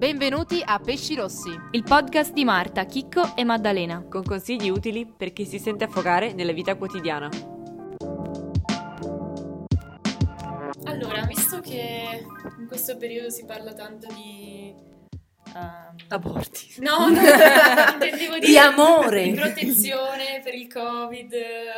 Benvenuti a Pesci Rossi. il podcast di Marta, Chicco e Maddalena. con consigli utili per chi si sente affogare nella vita quotidiana. Allora, visto che in questo periodo si parla tanto di... ehm, Aborti. No, no, intendevo Di dire amore. di protezione per il Covid,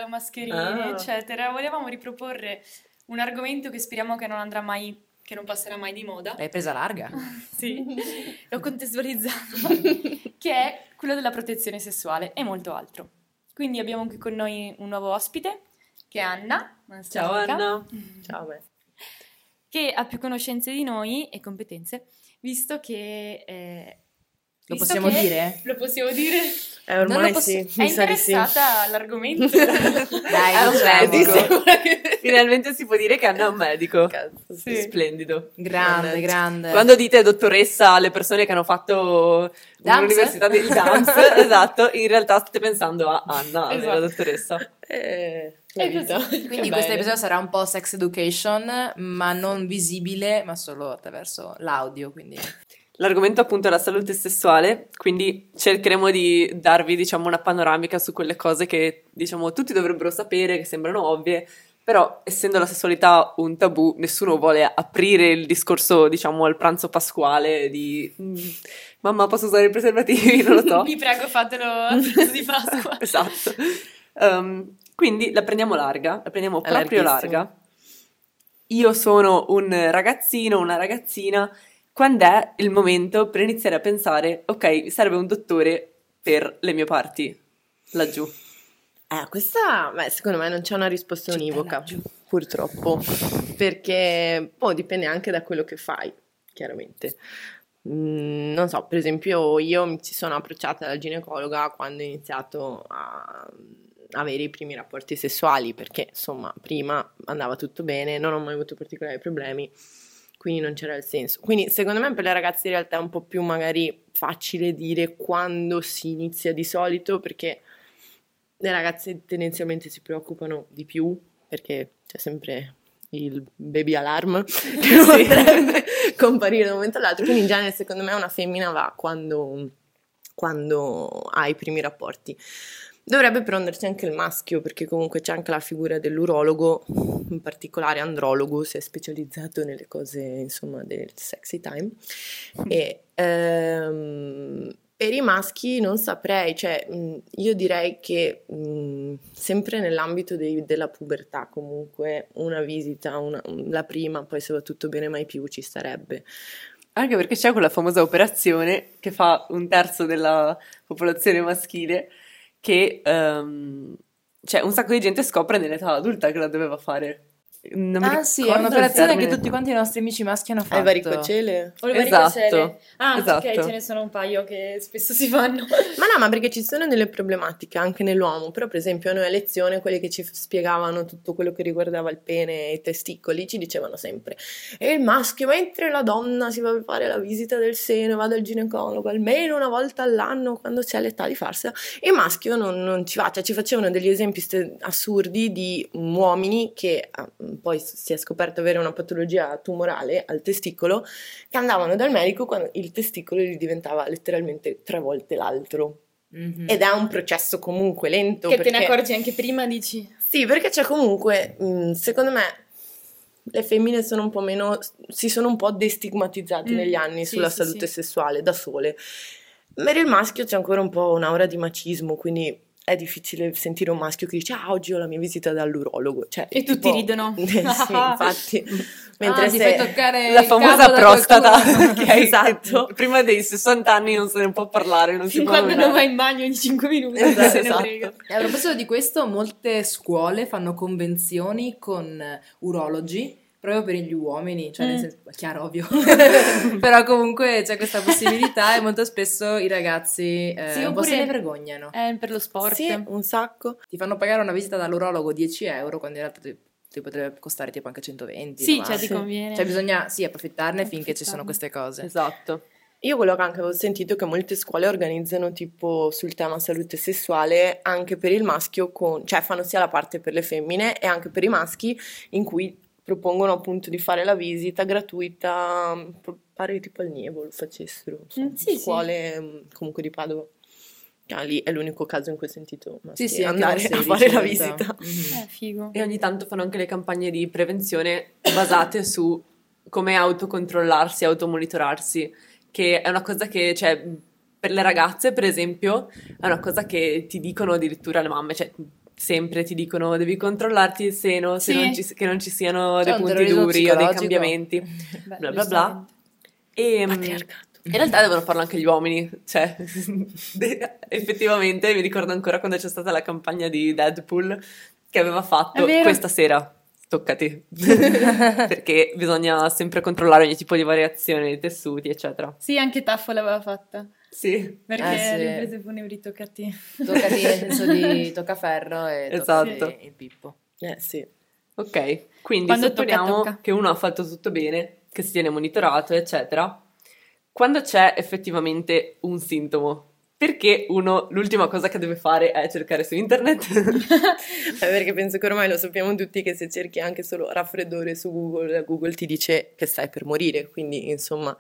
mascherine, Ah. eccetera. Volevamo riproporre un argomento che speriamo che non andrà mai, che non passerà mai di moda. L'hai presa larga? Sì, l'ho contestualizzato, che è quello della protezione sessuale e molto altro. Quindi abbiamo qui con noi un nuovo ospite, che è Anna. Ciao amica, Anna. Ciao, beh. Che ha più conoscenze di noi e competenze, visto che... eh, Lo visto possiamo che- dire? Lo possiamo dire? Eh, Non ormai lo posso- sì, È mi sa di sì. interessata all'argomento. Dai, È un diciamo. medico. Finalmente si può dire che Anna è un medico. Cazzo, Sì. Splendido. Grande, grande. Quando dite dottoressa alle persone che hanno fatto Dams? l'università del DAMS, esatto, in realtà state pensando a Anna, la Esatto. dottoressa. Eh, la È vita. così. Quindi questo episodio sarà un po' sex education, ma non visibile, ma solo attraverso l'audio, quindi... L'argomento appunto è la salute sessuale, quindi cercheremo di darvi diciamo una panoramica su quelle cose che diciamo tutti dovrebbero sapere, che sembrano ovvie, però essendo la sessualità un tabù, nessuno vuole aprire il discorso diciamo al pranzo pasquale di "Mm, mamma posso usare i preservativi, non lo so. Vi prego, fatelo a pranzo di Pasqua. esatto. Um, quindi la prendiamo larga, la prendiamo È proprio larga. Io sono un ragazzino, una ragazzina. Quando è il momento per iniziare a pensare, ok, serve un dottore per le mie parti laggiù? Eh, questa, beh, secondo me non c'è una risposta univoca, purtroppo, perché poi dipende anche da quello che fai, chiaramente. Mm, non so, per esempio io mi ci sono approcciata alla ginecologa quando ho iniziato a avere i primi rapporti sessuali, perché insomma prima andava tutto bene, non ho mai avuto particolari problemi, quindi non c'era il senso. Quindi secondo me per le ragazze in realtà è un po' più magari facile dire quando si inizia di solito, perché le ragazze tendenzialmente si preoccupano di più perché c'è sempre il baby alarm che potrebbe comparire da un momento all'altro. Quindi in genere secondo me una femmina va quando, quando ha i primi rapporti. Dovrebbe però andarci anche il maschio perché comunque c'è anche la figura dell'urologo, in particolare andrologo, si è specializzato nelle cose insomma del sexy time. E ehm, per i maschi non saprei, cioè mh, io direi che mh, sempre nell'ambito dei- della pubertà comunque una visita, una- la prima, poi se va tutto bene mai più ci starebbe. Anche perché c'è quella famosa operazione che fa un terzo della popolazione maschile che ehm, cioè un sacco di gente scopre nell'età adulta che la doveva fare. Non mi Ah sì, è un'operazione che tutti quanti i nostri amici maschi hanno fatto. Hai varicocele? O le Esatto, varicocele. Ah, esatto. ok, ce ne sono un paio che spesso si fanno. Ma no, ma perché ci sono delle problematiche anche nell'uomo, però per esempio a noi a lezione quelli che ci spiegavano tutto quello che riguardava il pene e i testicoli ci dicevano sempre e il maschio mentre la donna si va a fare la visita del seno, va dal ginecologo almeno una volta all'anno quando c'è l'età di farsela, il maschio non, non ci va, cioè ci facevano degli esempi ste- assurdi di uomini che ah, poi si è scoperto avere una patologia tumorale al testicolo che andavano dal medico quando il testicolo gli diventava letteralmente tre volte l'altro. Mhm. Ed è un processo comunque lento. Che te ne perché- accorgi anche prima, dici? Sì, perché c'è comunque, mh, secondo me, le femmine sono un po' meno, si sono un po' destigmatizzate Mm, negli anni sì, sulla sì, salute sì. sessuale da sole. Per il maschio c'è ancora un po' un'aura di macismo, quindi è difficile sentire un maschio che dice ah oggi ho la mia visita dall'urologo. Cioè, E tutti tipo- ridono. sì, infatti. Mentre ah, se... fai toccare La famosa prostata, ok? Esatto. Che Prima dei 60 anni non se ne può parlare, non Fin quando non vai in bagno ogni 5 minuti, Esatto, se ne esatto. frega. E a proposito di questo, molte scuole fanno convenzioni con urologi proprio per gli uomini, cioè nel Mm. senso, è chiaro, ovvio, però comunque c'è questa possibilità e molto spesso i ragazzi eh, Sì, un po' oppure- se ne vergognano. Eh, per lo sport. Sì, un sacco. Ti fanno pagare una visita dall'urologo 10 euro quando in realtà ti, ti potrebbe costare tipo anche 120. Sì, 90. cioè ti conviene. Cioè bisogna sì approfittarne finché ci sono queste cose. Esatto. Io quello che anche avevo sentito è che molte scuole organizzano tipo sul tema salute sessuale anche per il maschio, con, cioè fanno sia la parte per le femmine e anche per i maschi in cui propongono appunto di fare la visita gratuita, mm, pare tipo al Nievo lo facessero, Mm, sì, sì. scuole mm, comunque di Padova. Ah, lì è l'unico caso in cui ho sentito Sì, sì, sì, andare a 16 fare la realtà. visita. Eh, figo. E ogni tanto fanno anche le campagne di prevenzione basate su come autocontrollarsi, automonitorarsi, che è una cosa che, cioè, per le ragazze, per esempio, è una cosa che ti dicono addirittura le mamme, cioè, sempre ti dicono devi controllarti il seno, se Sì. non ci- che non ci siano C'è dei un punti duri o dei cambiamenti, Beh, bla bla bla. E, Patriarcato. in realtà devono farlo anche gli uomini, cioè effettivamente mi ricordo ancora quando c'è stata la campagna di Deadpool che aveva fatto questa sera, toccati, perché bisogna sempre controllare ogni tipo di variazione dei tessuti, eccetera. Sì, anche Taffo l'aveva fatta. Sì, Perché Eh, sì. le imprese funebri toccati. Toccati nel senso di toccaferro e Esatto. il pippo. Eh sì. ok, quindi Quando tocca, supponiamo tocca. che uno ha fatto tutto bene, che si tiene monitorato, eccetera. Quando c'è effettivamente un sintomo, perché uno l'ultima cosa che deve fare è cercare su internet? Eh, Perché penso che ormai lo sappiamo tutti che se cerchi anche solo raffreddore su Google, Google ti dice che stai per morire, quindi insomma.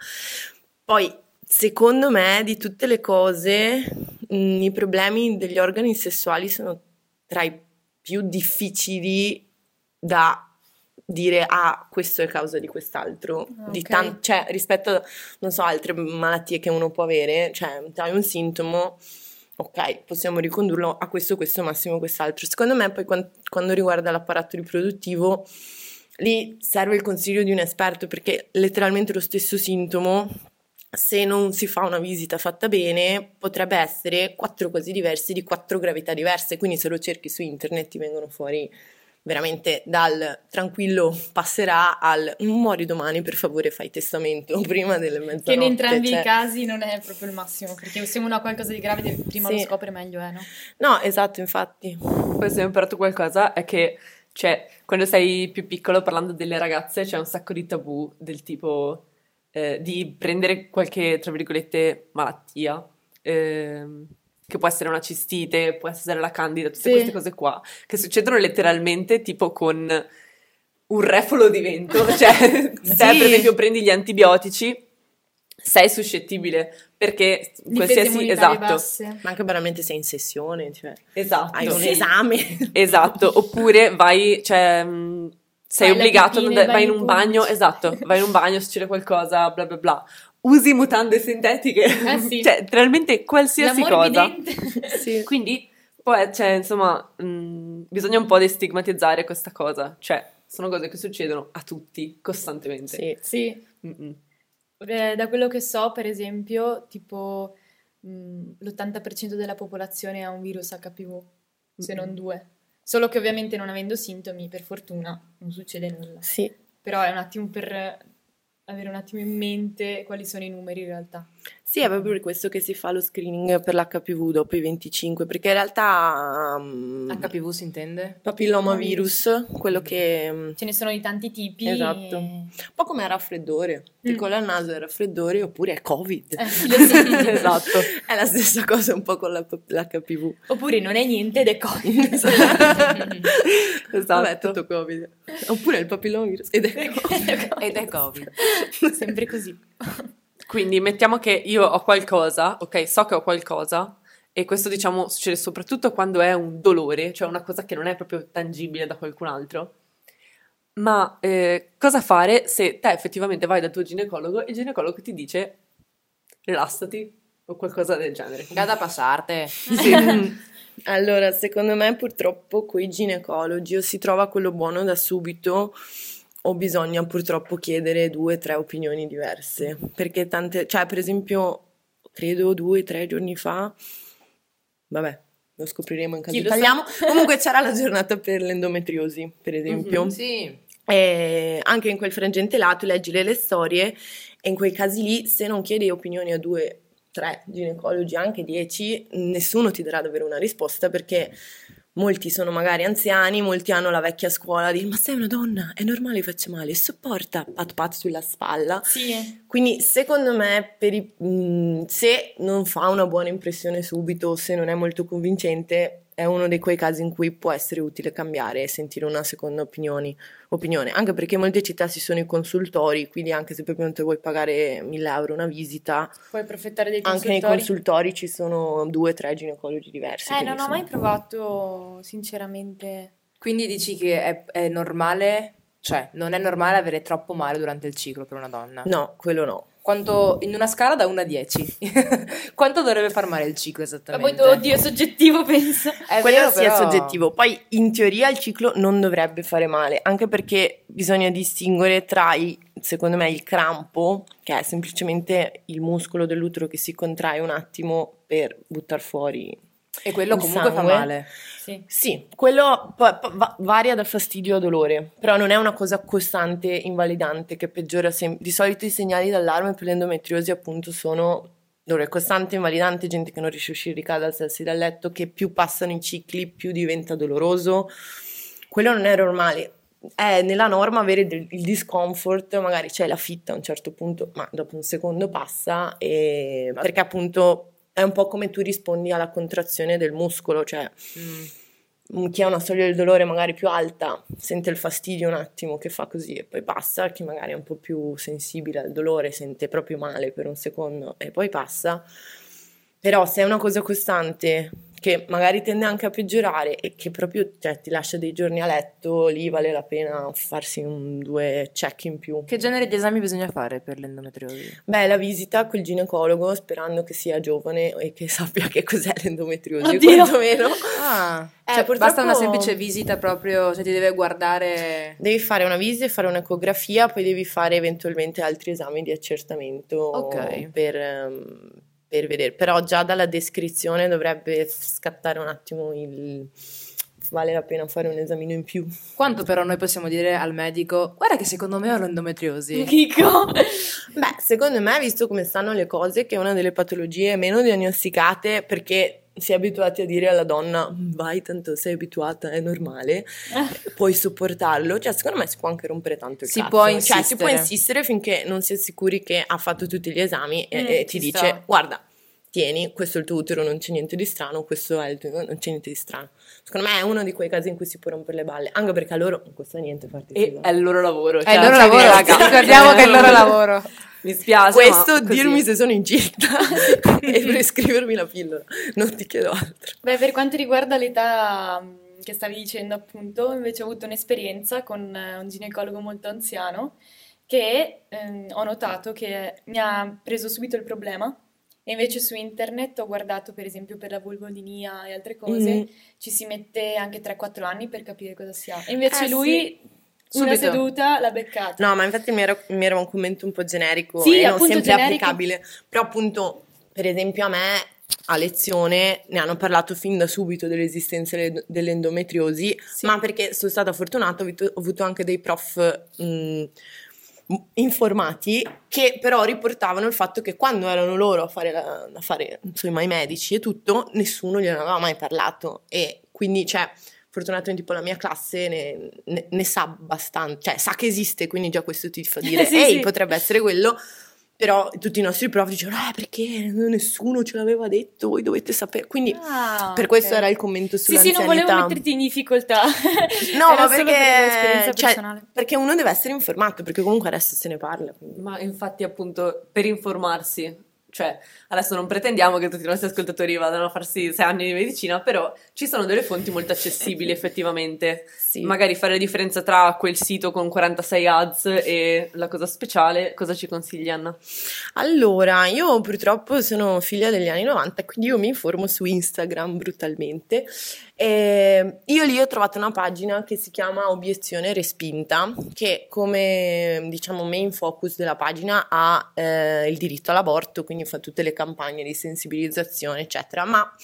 Poi, secondo me, di tutte le cose, mh, i problemi degli organi sessuali sono tra i più difficili da dire ah, questo è causa di quest'altro, di Ok. tan- cioè rispetto a, non so, altre malattie che uno può avere, cioè hai un sintomo, ok, possiamo ricondurlo a questo, questo, massimo quest'altro. Secondo me poi quan- quando riguarda l'apparato riproduttivo, lì serve il consiglio di un esperto perché letteralmente lo stesso sintomo, se non si fa una visita fatta bene, potrebbe essere quattro casi diversi di quattro gravità diverse, quindi se lo cerchi su internet ti vengono fuori veramente dal tranquillo passerà al muori domani per favore fai testamento prima delle mezzanotte. Che in entrambi cioè- i casi non è proprio il massimo, perché se uno ha qualcosa di grave prima Sì. lo scopre meglio, eh, no? No, esatto, infatti. Poi se ho imparato qualcosa è che, cioè, quando sei più piccolo, parlando delle ragazze, c'è un sacco di tabù del tipo eh, di prendere qualche, tra virgolette, malattia, ehm, che può essere una cistite, può essere la candida, tutte Sì. queste cose qua, che succedono letteralmente tipo con un refolo di vento. Cioè, se Sì. per esempio prendi gli antibiotici, sei suscettibile perché Difese qualsiasi... Esatto, basse. Ma anche veramente sei in sessione, cioè esatto. hai un Sì. esame. Esatto, oppure vai, cioè, mh, sei Fai obbligato, ad pipì andare- vai in un bagno, esatto, vai in un bagno, succede qualcosa, bla bla bla. Usi mutande sintetiche, Eh sì. cioè, realmente qualsiasi cosa. Sì. Quindi, poi, cioè, insomma, mh, bisogna un po' destigmatizzare questa cosa, cioè, sono cose che succedono a tutti, costantemente. Sì. Sì, Mm-mm. Eh, da quello che so, per esempio, tipo mh, l'80% della popolazione ha un virus HPV, se non due. Solo che ovviamente non avendo sintomi, per fortuna, non succede nulla. Sì. Però è un attimo per avere un attimo in mente quali sono i numeri in realtà. Sì, è proprio per questo che si fa lo screening per l'HPV dopo i 25, perché in realtà um, HPV si intende? papilloma virus, quello che um, Ce ne sono di tanti tipi. Esatto. e- un po' come il raffreddore, Mm. piccolo al naso è il raffreddore oppure è Covid. Eh, sì. Esatto. È la stessa cosa un po' con la- l'HPV. Oppure non è niente ed è Covid. Esatto. Vabbè, tutto Covid. Oppure il papillomavirus ed è Covid. Ed è Covid. Sempre così. Quindi mettiamo che io ho qualcosa, ok, so che ho qualcosa, e questo diciamo succede soprattutto quando è un dolore, cioè una cosa che non è proprio tangibile da qualcun altro. Ma eh, cosa fare se te effettivamente vai dal tuo ginecologo e il ginecologo ti dice rilassati o qualcosa del genere? Gada passarte. Sì. Allora, secondo me purtroppo coi ginecologi o si trova quello buono da subito o bisogna purtroppo chiedere due o tre opinioni diverse. Perché tante, cioè per esempio, credo due o tre giorni fa, vabbè, lo scopriremo in caso Chi sa? parliamo. Comunque c'era la giornata per l'endometriosi, per esempio. Mhm, Sì. E anche in quel frangente là tu leggi le, le storie e in quei casi lì se non chiedi opinioni a due, tre ginecologi, anche dieci, nessuno ti darà davvero una risposta perché molti sono magari anziani, molti hanno la vecchia scuola di ma sei una donna, è normale che faccia male, sopporta, pat pat sulla spalla. Sì, Quindi secondo me per i- mh, se non fa una buona impressione subito, se non è molto convincente, è uno di quei casi in cui può essere utile cambiare e sentire una seconda opinione, opinione. Anche perché in molte città ci sono i consultori, quindi anche se proprio non ti vuoi pagare 1000 euro una visita, Puoi approfittare dei anche nei consultori. consultori ci sono due o tre ginecologi diversi. Eh, non ho mai provato, sinceramente. Quindi dici che è, è normale, cioè non è normale avere troppo male durante il ciclo per una donna? No, quello no. Quanto, in una scala da 1 a 10, quanto dovrebbe far male il ciclo esattamente? poi, oddio, è soggettivo, penso. È Quello vero, sì è però- soggettivo. Poi in teoria il ciclo non dovrebbe fare male, anche perché bisogna distinguere tra il, secondo me, il crampo, che è semplicemente il muscolo dell'utero che si contrae un attimo per buttare fuori. E quello comunque fa sangue. male. Sì. Sì, quello po- va- varia da fastidio a dolore, però non è una cosa costante, invalidante, che peggiora sempre. Di solito i segnali d'allarme per l'endometriosi appunto sono dolore costante, invalidante, gente che non riesce a uscire di casa, alzarsi dal letto, che più passano i cicli più diventa doloroso. Quello non è normale. È nella norma avere del- il discomfort, magari c'è la fitta a un certo punto, ma dopo un secondo passa, e- perché appunto è un po' come tu rispondi alla contrazione del muscolo, cioè Mm. Chi ha una soglia del dolore magari più alta sente il fastidio un attimo che fa così e poi passa, chi magari è un po' più sensibile al dolore sente proprio male per un secondo e poi passa. Però se è una cosa costante che magari tende anche a peggiorare e che proprio cioè, ti lascia dei giorni a letto, lì vale la pena farsi un, due check in più. Che genere di esami bisogna fare per l'endometriosi? Beh, la visita col ginecologo sperando che sia giovane e che sappia che cos'è l'endometriosi, Oddio! quantomeno. Ah, Eh, cioè, purtroppo- basta una semplice visita proprio, cioè ti deve guardare... Devi fare una visita fare un'ecografia, poi devi fare eventualmente altri esami di accertamento Ok. per, ehm, per vedere. Però già dalla descrizione dovrebbe scattare un attimo il... Vale la pena fare un esamino in più. Quanto però noi possiamo dire al medico, guarda che secondo me ho l'endometriosi. Chico. Beh, secondo me, visto come stanno le cose, che è una delle patologie meno diagnosticate, perché si è abituati a dire alla donna, vai, tanto sei abituata, è normale, puoi sopportarlo. Cioè, secondo me si può anche rompere tanto il Si cazzo. può Cioè, si può insistere. finché non si è sicuri che ha fatto tutti gli esami e, Mm, e ti sta. dice, guarda, tieni, questo è il tuo utero, non c'è niente di strano, questo è il tuo, non c'è niente di strano. Secondo me è uno di quei casi in cui si può rompere le balle, anche perché a loro non costa niente farti E è il loro lavoro. È cioè, il loro cioè, lavoro, raga, ricordiamo che è il loro lavoro. Mi spiace, Questo dirmi se sono incinta e prescrivermi la pillola, non ti chiedo altro. Beh, per quanto riguarda l'età mh, che stavi dicendo, appunto, invece ho avuto un'esperienza con eh, un ginecologo molto anziano che ehm, ho notato che mi ha preso subito il problema e invece su internet ho guardato, per esempio, per la vulvodinia e altre cose, Mm. ci si mette anche 3-4 anni per capire cosa si ha. E invece Eh, lui, una Subito. seduta, l'ha beccata. No, ma infatti mi era, mi era un commento un po' generico Sì, e non sempre generico. applicabile. Però appunto, per esempio a me a lezione ne hanno parlato fin da subito dell'esistenza delle- dell'endometriosi, Sì. ma perché sono stata fortunata, ho avuto, ho avuto anche dei prof mh, informati che però riportavano il fatto che quando erano loro a fare, la- a fare insomma i medici e tutto, nessuno gliene aveva mai parlato e quindi cioè fortunatamente tipo la mia classe ne, ne- ne sa abbastanza, cioè sa che esiste, quindi già questo ti fa dire Sì, ehi sì. potrebbe essere quello, però tutti i nostri prof dicevano eh perché nessuno ce l'aveva detto, voi dovete sapere, quindi Ah, per questo ok. era il commento Sì, sì, non sull'anzianità. volevo metterti in difficoltà. No, ma solo perché, per l'esperienza cioè, personale. perché uno deve essere informato, perché comunque adesso se ne parla. quindi. Ma infatti, appunto, per informarsi, cioè, adesso non pretendiamo che tutti i nostri ascoltatori vadano a farsi sei anni di medicina, però ci sono delle fonti molto accessibili effettivamente. Sì. Magari fare la differenza tra quel sito con 46 ads e la cosa speciale, cosa ci consigli Anna? Allora, io purtroppo sono figlia degli anni 90, quindi io mi informo su Instagram brutalmente. E io lì ho trovato una pagina che si chiama Obiezione Respinta, che come diciamo main focus della pagina ha eh, il diritto all'aborto, quindi fa tutte le campagne di sensibilizzazione, eccetera, ma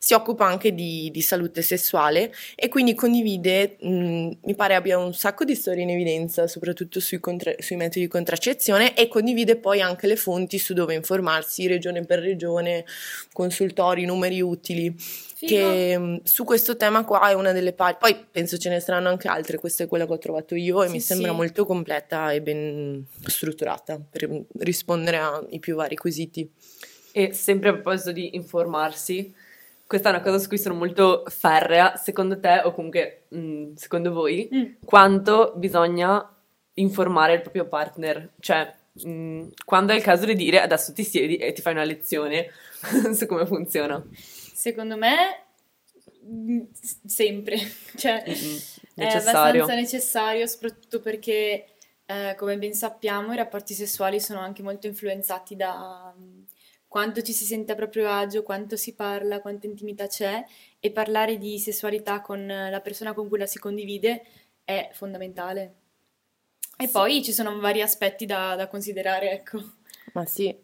si occupa anche di, di salute sessuale e quindi condivide, mh, mi pare abbia un sacco di storie in evidenza, soprattutto sui, contra- sui metodi di contraccezione e condivide poi anche le fonti su dove informarsi, regione per regione, consultori, numeri utili. Che mh, su questo tema qua è una delle pagine, poi penso ce ne saranno anche altre, questa è quella che ho trovato io e Sì, mi sembra sì. molto completa e ben strutturata per rispondere ai più vari quesiti. E sempre a proposito di informarsi, questa è una cosa su cui sono molto ferrea, secondo te o comunque mh, secondo voi, Mm. quanto bisogna informare il proprio partner? Cioè, mh, quando è il caso di dire adesso ti siedi e ti fai una lezione su come funziona. Secondo me, mm, sempre. Cioè, Mm, è necessario. abbastanza necessario, soprattutto perché, eh, come ben sappiamo, i rapporti sessuali sono anche molto influenzati da mm, quanto ci si sente a proprio agio, quanto si parla, quanta intimità c'è e parlare di sessualità con la persona con cui la si condivide è fondamentale. E poi ci sono vari aspetti da, da considerare, ecco. Ma sì,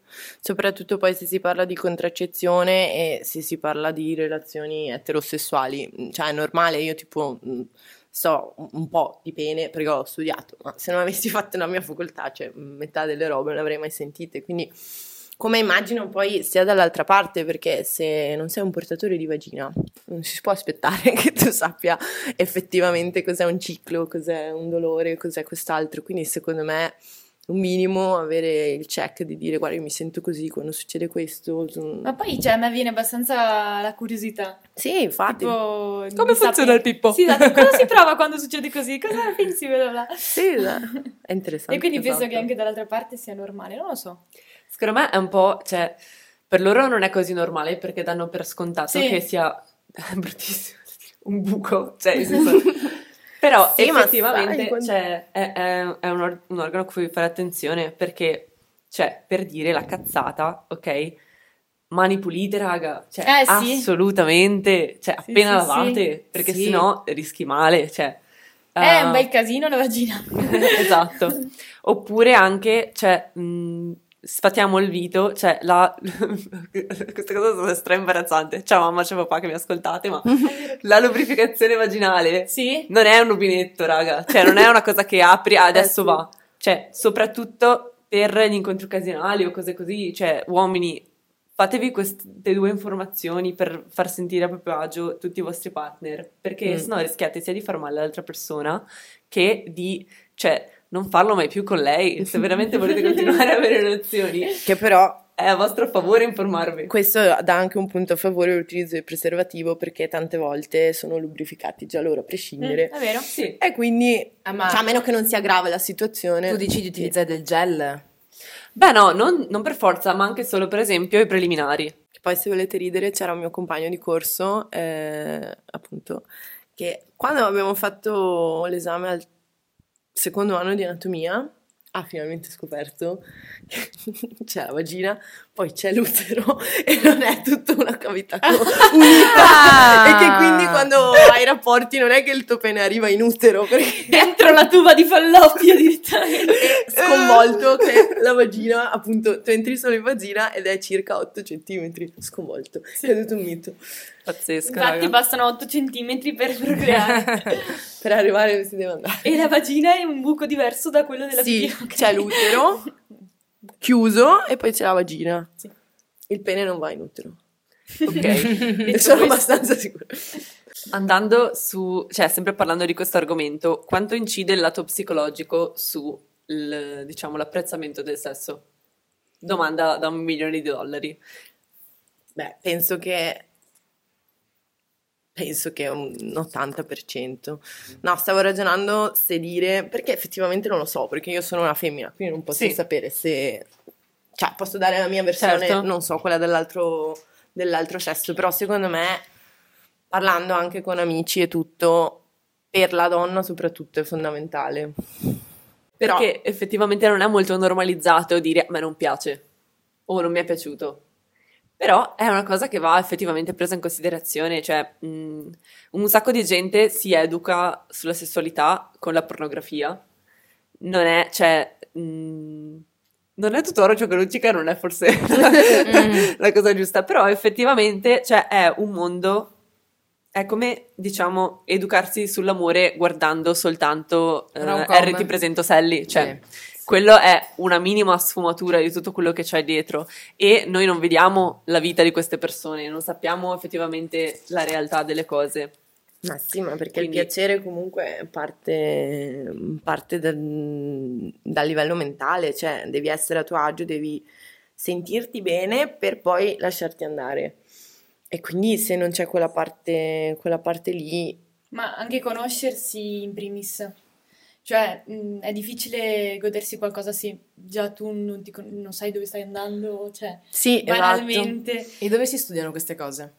soprattutto poi se si parla di contraccezione e se si parla di relazioni eterosessuali, Mm, cioè è normale, io tipo mm, so un- po' di pene perché ho studiato, ma se non avessi fatto la mia facoltà, cioè mm, metà delle robe non le avrei mai sentite, quindi come immagino poi sia dall'altra parte, perché se non sei un portatore di vagina, non si può aspettare che tu sappia effettivamente cos'è un ciclo, cos'è un dolore, cos'è quest'altro, quindi secondo me un minimo avere il check di dire guarda io mi sento così quando succede questo. Ma poi, cioè, a me viene abbastanza la curiosità. sì infatti Tipo, Come funziona sapere- il pippo? Sì, esatto. Cosa si prova quando succede così? Cosa pensi? Bla, bla. sì bla. è interessante E quindi penso esatto. che anche dall'altra parte sia normale, non lo so. Secondo me è un po', cioè, per loro non è così normale perché danno per scontato Sì. che sia bruttissimo, un buco, cioè, senso- però Sì, effettivamente quando- cioè, è, è- è un, or- un organo a cui fare attenzione perché, cioè, per dire la cazzata, ok? Mani pulite, raga, cioè, Eh, assolutamente, cioè, Sì, appena sì, lavate, perché Sì. sennò rischi male, cioè... È eh, un bel casino la vagina. esatto. Oppure anche, cioè, mh, sfatiamo il vito, cioè, la... questa cosa è stra imbarazzante. Ciao mamma, ciao papà che mi ascoltate, ma la lubrificazione vaginale Sì? non è un rubinetto, raga. Cioè, non è una cosa che apri, ah, adesso sì. va. Cioè, soprattutto per gli incontri occasionali o cose così, cioè, uomini, fatevi queste due informazioni per far sentire a proprio agio tutti i vostri partner, perché Mm. sennò rischiate sia di far male all'altra persona che di, cioè, non farlo mai più con lei. Se veramente volete continuare a avere relazioni, che però è a vostro favore informarvi. questo dà anche un punto a favore l'utilizzo del preservativo perché tante volte sono lubrificati già loro a prescindere Mm, è vero? Sì. e quindi Ah, ma cioè, a meno che non sia grave la situazione tu dici di utilizzare del gel? Beh, no, non, non per forza, ma anche solo, per esempio, i preliminari. Poi se volete ridere c'era un mio compagno di corso, eh, appunto, che quando abbiamo fatto l'esame al secondo anno di anatomia ha finalmente scoperto che c'è la vagina, poi c'è l'utero e non è tutta una cavità unita e che quindi quando hai rapporti non è che il tuo pene arriva in utero perché Dentro la tuba di falloppio direttamente. è sconvolto che la vagina, appunto, tu entri solo in vagina ed è circa 8 centimetri, sconvolto, è tutto un mito. Pazzesco, Infatti raga. bastano 8 centimetri per procreare. Per arrivare dove si deve andare. e la vagina è un buco diverso da quello della Sì, ok? c'è l'utero chiuso e poi c'è la vagina. Sì. Il pene non va in utero. Ok. Sono questo- abbastanza sicura. Andando su, cioè sempre parlando di questo argomento, quanto incide il lato psicologico su, il, diciamo, l'apprezzamento del sesso? Domanda da un milione di dollari. Beh, penso che penso che un 80%. No, stavo ragionando se dire perché effettivamente non lo so, perché io sono una femmina, quindi non posso Sì. sapere se cioè posso dare la mia versione, Certo. non so, quella dell'altro dell'altro sesso, però secondo me parlando anche con amici e tutto per la donna soprattutto è fondamentale. Però Perché effettivamente non è molto normalizzato dire a me non piace o non mi è piaciuto. Però è una cosa che va effettivamente presa in considerazione, cioè mh, un sacco di gente si educa sulla sessualità con la pornografia. Non è, cioè, mh, non è che luccica, non è forse la cosa giusta, però effettivamente, cioè, è un mondo è come, diciamo, educarsi sull'amore guardando soltanto eh. R ti presento Sally, cioè Sì. Quello è una minima sfumatura di tutto quello che c'è dietro e noi non vediamo la vita di queste persone, non sappiamo effettivamente la realtà delle cose. Ma sì, ma perché Quindi- il piacere comunque parte, parte dal, dal livello mentale, cioè devi essere a tuo agio, devi sentirti bene per poi lasciarti andare. E quindi se non c'è quella parte, quella parte lì, Ma anche conoscersi in primis. Cioè, mh, è difficile godersi qualcosa se già tu non, ti con- non sai dove stai andando, cioè, sì, esatto, banalmente. E dove si studiano queste cose?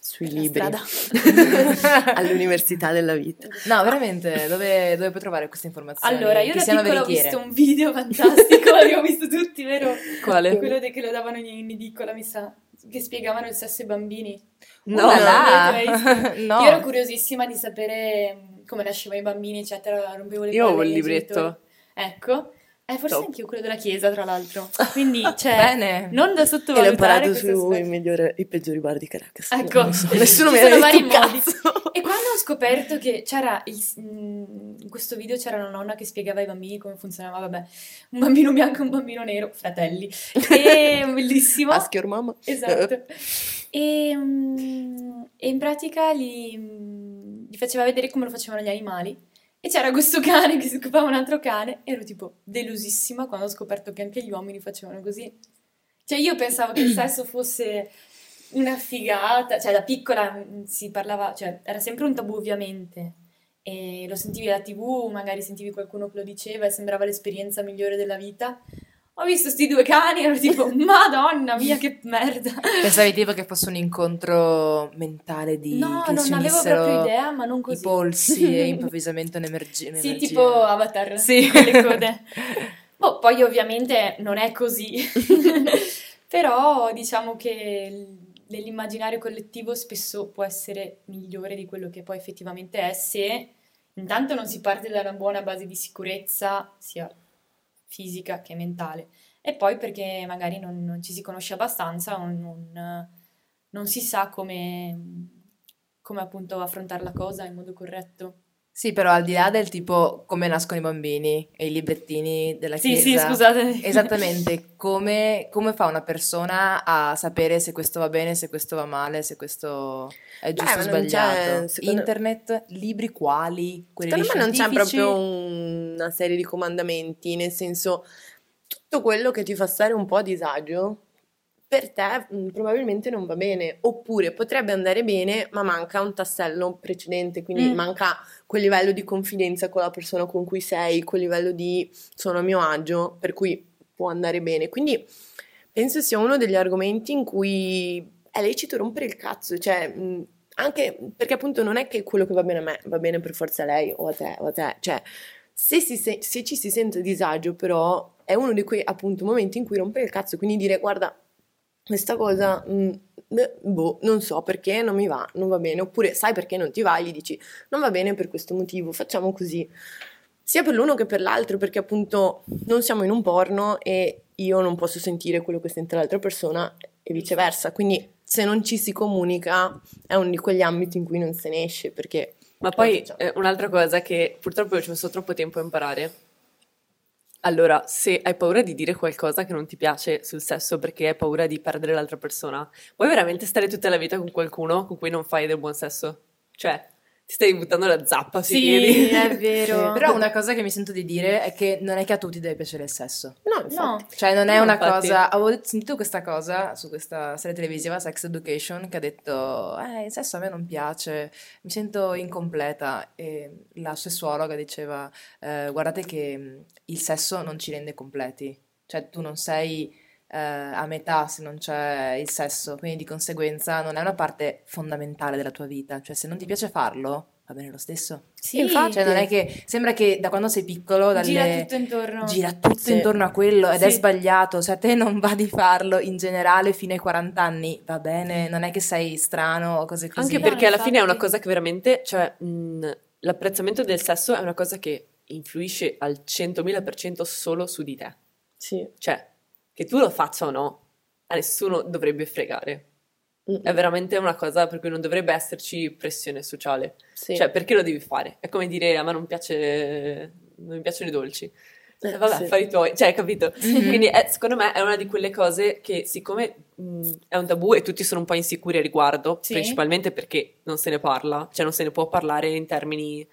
sui La libri, all'università della vita. No, veramente, dove, dove puoi trovare queste informazioni? Allora, io che da piccola ho visto un video fantastico, l'abbiamo visto tutti, vero? Quale? Quello de- che lo davano in, edicola, mi sa, che spiegavano il sesso ai bambini. No, là no, no. Io ero curiosissima di sapere come nascevano i bambini, eccetera, rompevo le Io avevo il libretto. genitori. Ecco, e forse Top. anche io quello della chiesa, tra l'altro. Quindi, cioè, Bene. non da E l'ho sottovalutare imparato sui migliori, i peggiori bar di Caracas. Ecco, Non so, nessuno mi ha detto vari modi. E quando ho scoperto che c'era il, mm, in questo video c'era una nonna che spiegava ai bambini come funzionava, vabbè, un bambino bianco e un bambino nero, fratelli, e bellissimo. Ask your mama. Esatto. E, mm, e in pratica gli, mm, gli faceva vedere come lo facevano gli animali. E c'era questo cane che si occupava un altro cane. Ero tipo delusissima quando ho scoperto che anche gli uomini facevano così. Cioè io pensavo che il sesso fosse una figata. Cioè da piccola mm, si parlava, cioè era sempre un tabù ovviamente. E lo sentivi alla tv, magari sentivi qualcuno che lo diceva e sembrava l'esperienza migliore della vita. Ho visto sti due cani e ero tipo, madonna mia che merda. Pensavi tipo che fosse un incontro mentale di No, non avevo proprio idea, ma non i così. polsi e improvvisamente un'emerg- Sì, tipo Avatar, Sì. con le code. Boh, poi ovviamente non è così, però diciamo che nell'immaginario collettivo spesso può essere migliore di quello che poi effettivamente è se intanto non si parte da una buona base di sicurezza, sia fisica che mentale, e poi perché magari non, non ci si conosce abbastanza o non, non si sa come, come appunto affrontare la cosa in modo corretto. Sì, però al di là del tipo come nascono i bambini e i librettini della Sì, chiesa. sì, scusate. Esattamente, come, come fa una persona a sapere se questo va bene, se questo va male, se questo è giusto o sbagliato? secondo- Internet, libri quali? Quelli Secondo me non c'è proprio un- una serie di comandamenti, nel senso tutto quello che ti fa stare un po' a disagio per te mh, probabilmente non va bene, oppure potrebbe andare bene, ma manca un tassello precedente, quindi Mm. manca quel livello di confidenza con la persona con cui sei, quel livello di sono a mio agio, per cui può andare bene. Quindi penso sia uno degli argomenti in cui è lecito rompere il cazzo, cioè mh, anche perché appunto non è che quello che va bene a me va bene per forza a lei o a te o a te, cioè se, si se- se ci si sente a disagio però è uno di quei appunto momenti in cui rompere il cazzo, quindi dire guarda questa cosa, mh, beh, boh, non so perché non mi va, non va bene, oppure sai perché non ti va, gli dici non va bene per questo motivo, facciamo così, sia per l'uno che per l'altro, perché appunto non siamo in un porno e io non posso sentire quello che sente l'altra persona e viceversa, quindi se non ci si comunica è uno di quegli ambiti in cui non se ne esce, perché Ma poi facciamo? eh, un'altra cosa che purtroppo ci ho messo troppo tempo a imparare. Allora, se hai paura di dire qualcosa che non ti piace sul sesso perché hai paura di perdere l'altra persona, vuoi veramente stare tutta la vita con qualcuno con cui non fai del buon sesso? Cioè, ti stai buttando la zappa sui Sì, piedi. è vero. Però una cosa che mi sento di dire è che non è che a tutti deve piacere il sesso. no, infatti. No, Cioè, non è No, una infatti. cosa. Avevo sentito questa cosa su questa serie televisiva, Sex Education, che ha detto: Eh, il sesso a me non piace, mi sento incompleta. E la sessuologa diceva: "Eh, Guardate che mh, il sesso non ci rende completi. Cioè, tu non sei eh, a metà se non c'è il sesso, quindi di conseguenza non è una parte fondamentale della tua vita. Cioè, se non ti piace farlo, va bene lo stesso. sì, infatti. Cioè, non è che sembra che da quando sei piccolo, dalle gira tutto intorno. gira tutto Sì. intorno a quello ed è Sì. sbagliato. Se a te non va di farlo in generale fino ai 40 anni, va bene, non è che sei strano o cose così. Anche No, perché alla fine è una infatti. cosa che veramente, cioè, mh, l'apprezzamento del sesso è una cosa che influisce al 100.000% solo su di te. Sì. Cioè, che tu lo faccia o no, a nessuno dovrebbe fregare. Mm, È veramente una cosa per cui non dovrebbe esserci pressione sociale. sì. Cioè, perché lo devi fare? È come dire a me non piace, non mi piacciono i dolci. Eh, Eh, vabbè, sì. fai i tuoi, cioè, capito? Mhm. Quindi è- secondo me è una di quelle cose che siccome mh, è un tabù e tutti sono un po' insicuri a riguardo, Sì. principalmente perché non se ne parla, cioè non se ne può parlare in termini...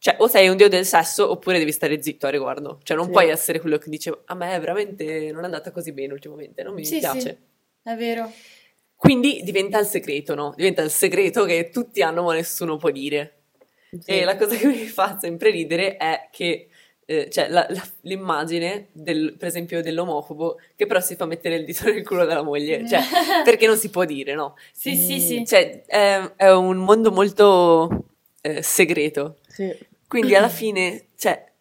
Cioè, o sei un dio del sesso oppure devi stare zitto a riguardo. Cioè, non Sì. puoi essere quello che dice a me veramente non è andata così bene ultimamente, non mi Sì, piace. sì, è vero. quindi diventa il segreto, no? Diventa il segreto che tutti hanno ma nessuno può dire. E la cosa che mi fa sempre ridere è che eh, cioè la- la- l'immagine del, per esempio dell'omofobo che però si fa mettere il dito nel culo della moglie, cioè perché non si può dire, no? Sì, sì, sì. Cioè è, è un mondo molto eh, segreto. Sì. Quindi alla fine, cioè,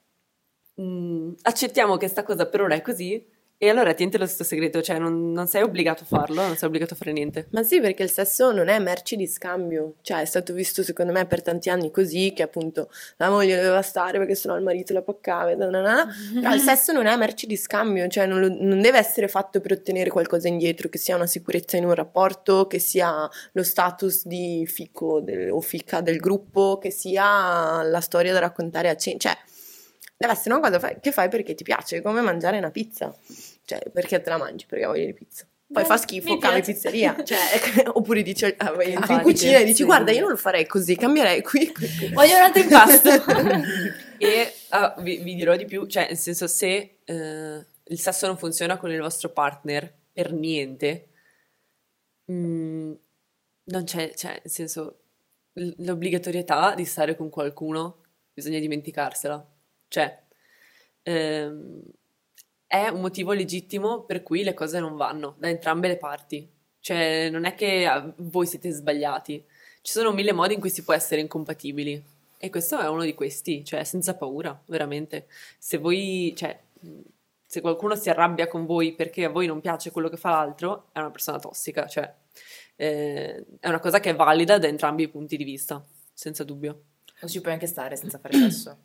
mh, accettiamo che sta cosa per ora è così e allora tienti lo stesso segreto, cioè non, non sei obbligato a farlo, non sei obbligato a fare niente. Ma sì, perché il sesso non è merci di scambio, cioè è stato visto secondo me per tanti anni così, che appunto la moglie doveva stare perché sennò il marito la paccava, na na na. però il sesso non è merci di scambio, cioè non, lo- non deve essere fatto per ottenere qualcosa indietro, che sia una sicurezza in un rapporto, che sia lo status di fico del- o fica del gruppo, che sia la storia da raccontare a cena, cioè deve essere una cosa fa- che fai perché ti piace, come mangiare una pizza, cioè perché te la mangi, perché hai voglia di pizza. Poi Beh, fa schifo, mi cambi piace. pizzeria, cioè, oppure dici, ah, vai, in cucina e dici sì. guarda io non lo farei così, cambierei qui. qui, qui." Voglio un altro impasto. E ah, vi, vi dirò di più, cioè nel senso se eh, il sesso non funziona con il vostro partner per niente, mm, non c'è, cioè nel senso l- l'obbligatorietà di stare con qualcuno bisogna dimenticarsela, cioè ehm, è un motivo legittimo per cui le cose non vanno da entrambe le parti, cioè non è che ah, voi siete sbagliati, ci sono mille modi in cui si può essere incompatibili. E questo è uno di questi, cioè senza paura, veramente. Se voi, cioè, se qualcuno si arrabbia con voi perché a voi non piace quello che fa l'altro, è una persona tossica, cioè eh, è una cosa che è valida da entrambi i punti di vista, senza dubbio. O ci puoi anche stare senza fare sesso.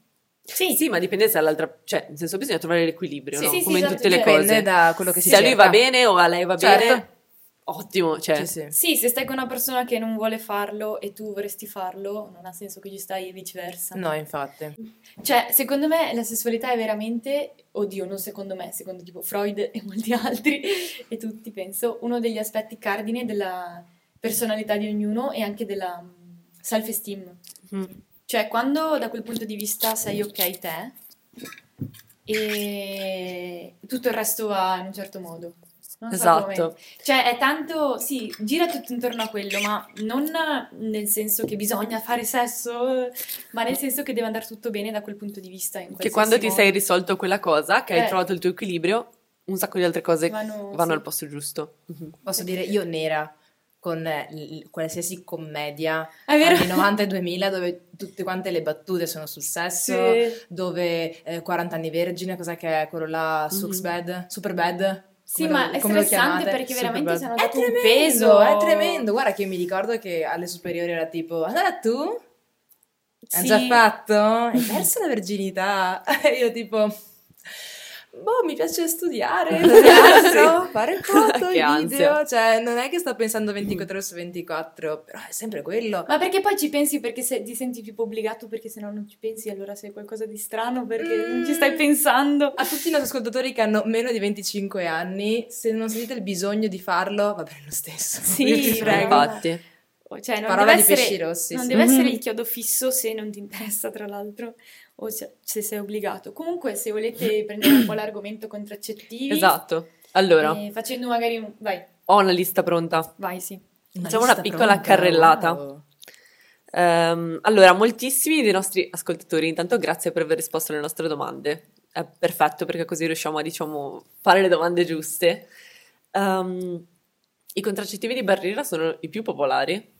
Sì, sì, ma dipende se all'altra, cioè, nel senso bisogna trovare l'equilibrio, Sì, no? sì, sì, Come in esatto, tutte le cioè, cose. Dipende da quello che si se a lui cerca. va bene o a lei va Certo. bene, ottimo, cioè, Sì, sì. Sì, se stai con una persona che non vuole farlo e tu vorresti farlo, non ha senso che ci stai e viceversa. No, infatti. Cioè, secondo me la sessualità è veramente, oddio, non secondo me, secondo tipo Freud e molti altri e tutti, penso, uno degli aspetti cardine della personalità di ognuno e anche della mm, self-esteem. Mm. Cioè, quando da quel punto di vista sei ok te e tutto il resto va in un certo modo. Non so Esatto. come- Cioè, è tanto, sì, gira tutto intorno a quello, ma non nel senso che bisogna fare sesso, ma nel senso che deve andare tutto bene da quel punto di vista. In che quando ti modo. sei risolto quella cosa, che hai Eh. trovato il tuo equilibrio, un sacco di altre cose Vanno- vanno sì. al posto giusto. Mhm. Posso dire, io nera con eh, l- qualsiasi commedia anni 90 e 2000 dove tutte quante le battute sono sul sesso, Sì. dove eh, 40 anni vergine, cos'è che è quello là, Superbad? Superbad? Sì, Come ma lo- è stressante perché veramente È dato un peso. è tremendo. Guarda che io mi ricordo che alle superiori era tipo, allora tu? Hai Sì. già fatto? Hai perso la verginità? E io tipo... Boh, mi piace studiare, teatro, fare foto, video, ansia. cioè non è che sto pensando 24 ore su 24, però è sempre quello. Ma perché poi ci pensi perché se ti senti tipo obbligato perché se no non ci pensi allora sei qualcosa di strano perché non ci stai pensando. A tutti i nostri ascoltatori che hanno meno di 25 anni, se non sentite il bisogno di farlo, va bene lo stesso. Sì, prego. Infatti. Cioè, non Parola deve di essere, pesci rossi, non sì. deve essere Mhm. il chiodo fisso se non ti interessa, tra l'altro, o se, se sei obbligato. Comunque, se volete prendere un po' l'argomento contraccettivi, Esatto. Allora, eh, facendo magari un... Vai, ho una lista pronta. vai, sì. Facciamo una piccola carrellata. wow. Ehm, allora, moltissimi dei nostri ascoltatori, intanto grazie per aver risposto alle nostre domande. È perfetto perché così riusciamo a, diciamo, fare le domande giuste. Ehm, I contraccettivi di barriera sono i più popolari,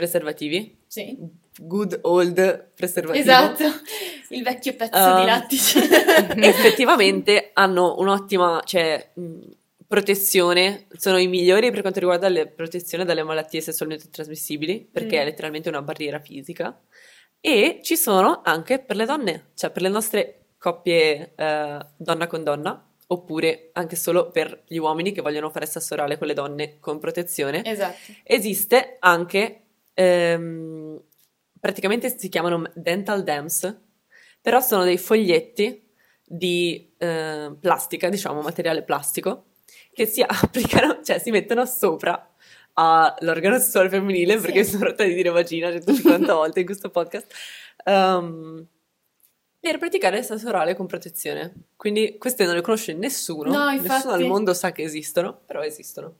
preservativi, Sì, good old preservativo. esatto. Il vecchio pezzo Um, di lattice. effettivamente hanno un'ottima cioè, mh, protezione, sono i migliori per quanto riguarda la protezione dalle malattie sessualmente trasmissibili, perché Mm. è letteralmente una barriera fisica, e ci sono anche per le donne, cioè per le nostre coppie eh, donna con donna, oppure anche solo per gli uomini che vogliono fare sesso orale con le donne con protezione. esatto. Esiste anche, ehm, praticamente si chiamano dental dams, però sono dei foglietti di eh, plastica, diciamo materiale plastico, che si applicano, cioè si mettono sopra all'organo sessuale femminile, Sì. perché sono rotta di dire vagina 150 volte in questo podcast, ehm, per praticare il sesso orale con protezione. Quindi queste non le conosce nessuno, No, nessuno al mondo sa che esistono, però esistono.